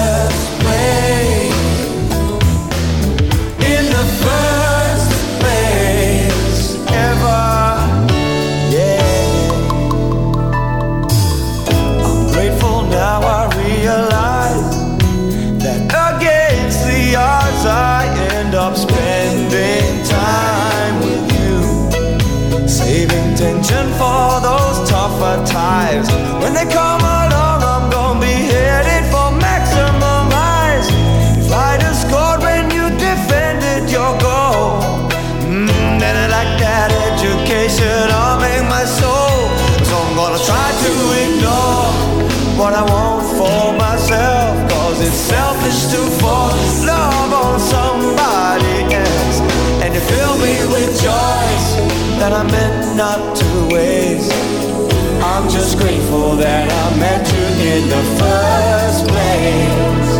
When they come along, I'm gonna be headed for maximum highs. If I'd scored when you defended your goal, mm, then I like that education, my soul. So I'm gonna try to ignore what I want for myself. Cause it's selfish to love on somebody else. And you fill me with joys that I meant that I met you in the first place.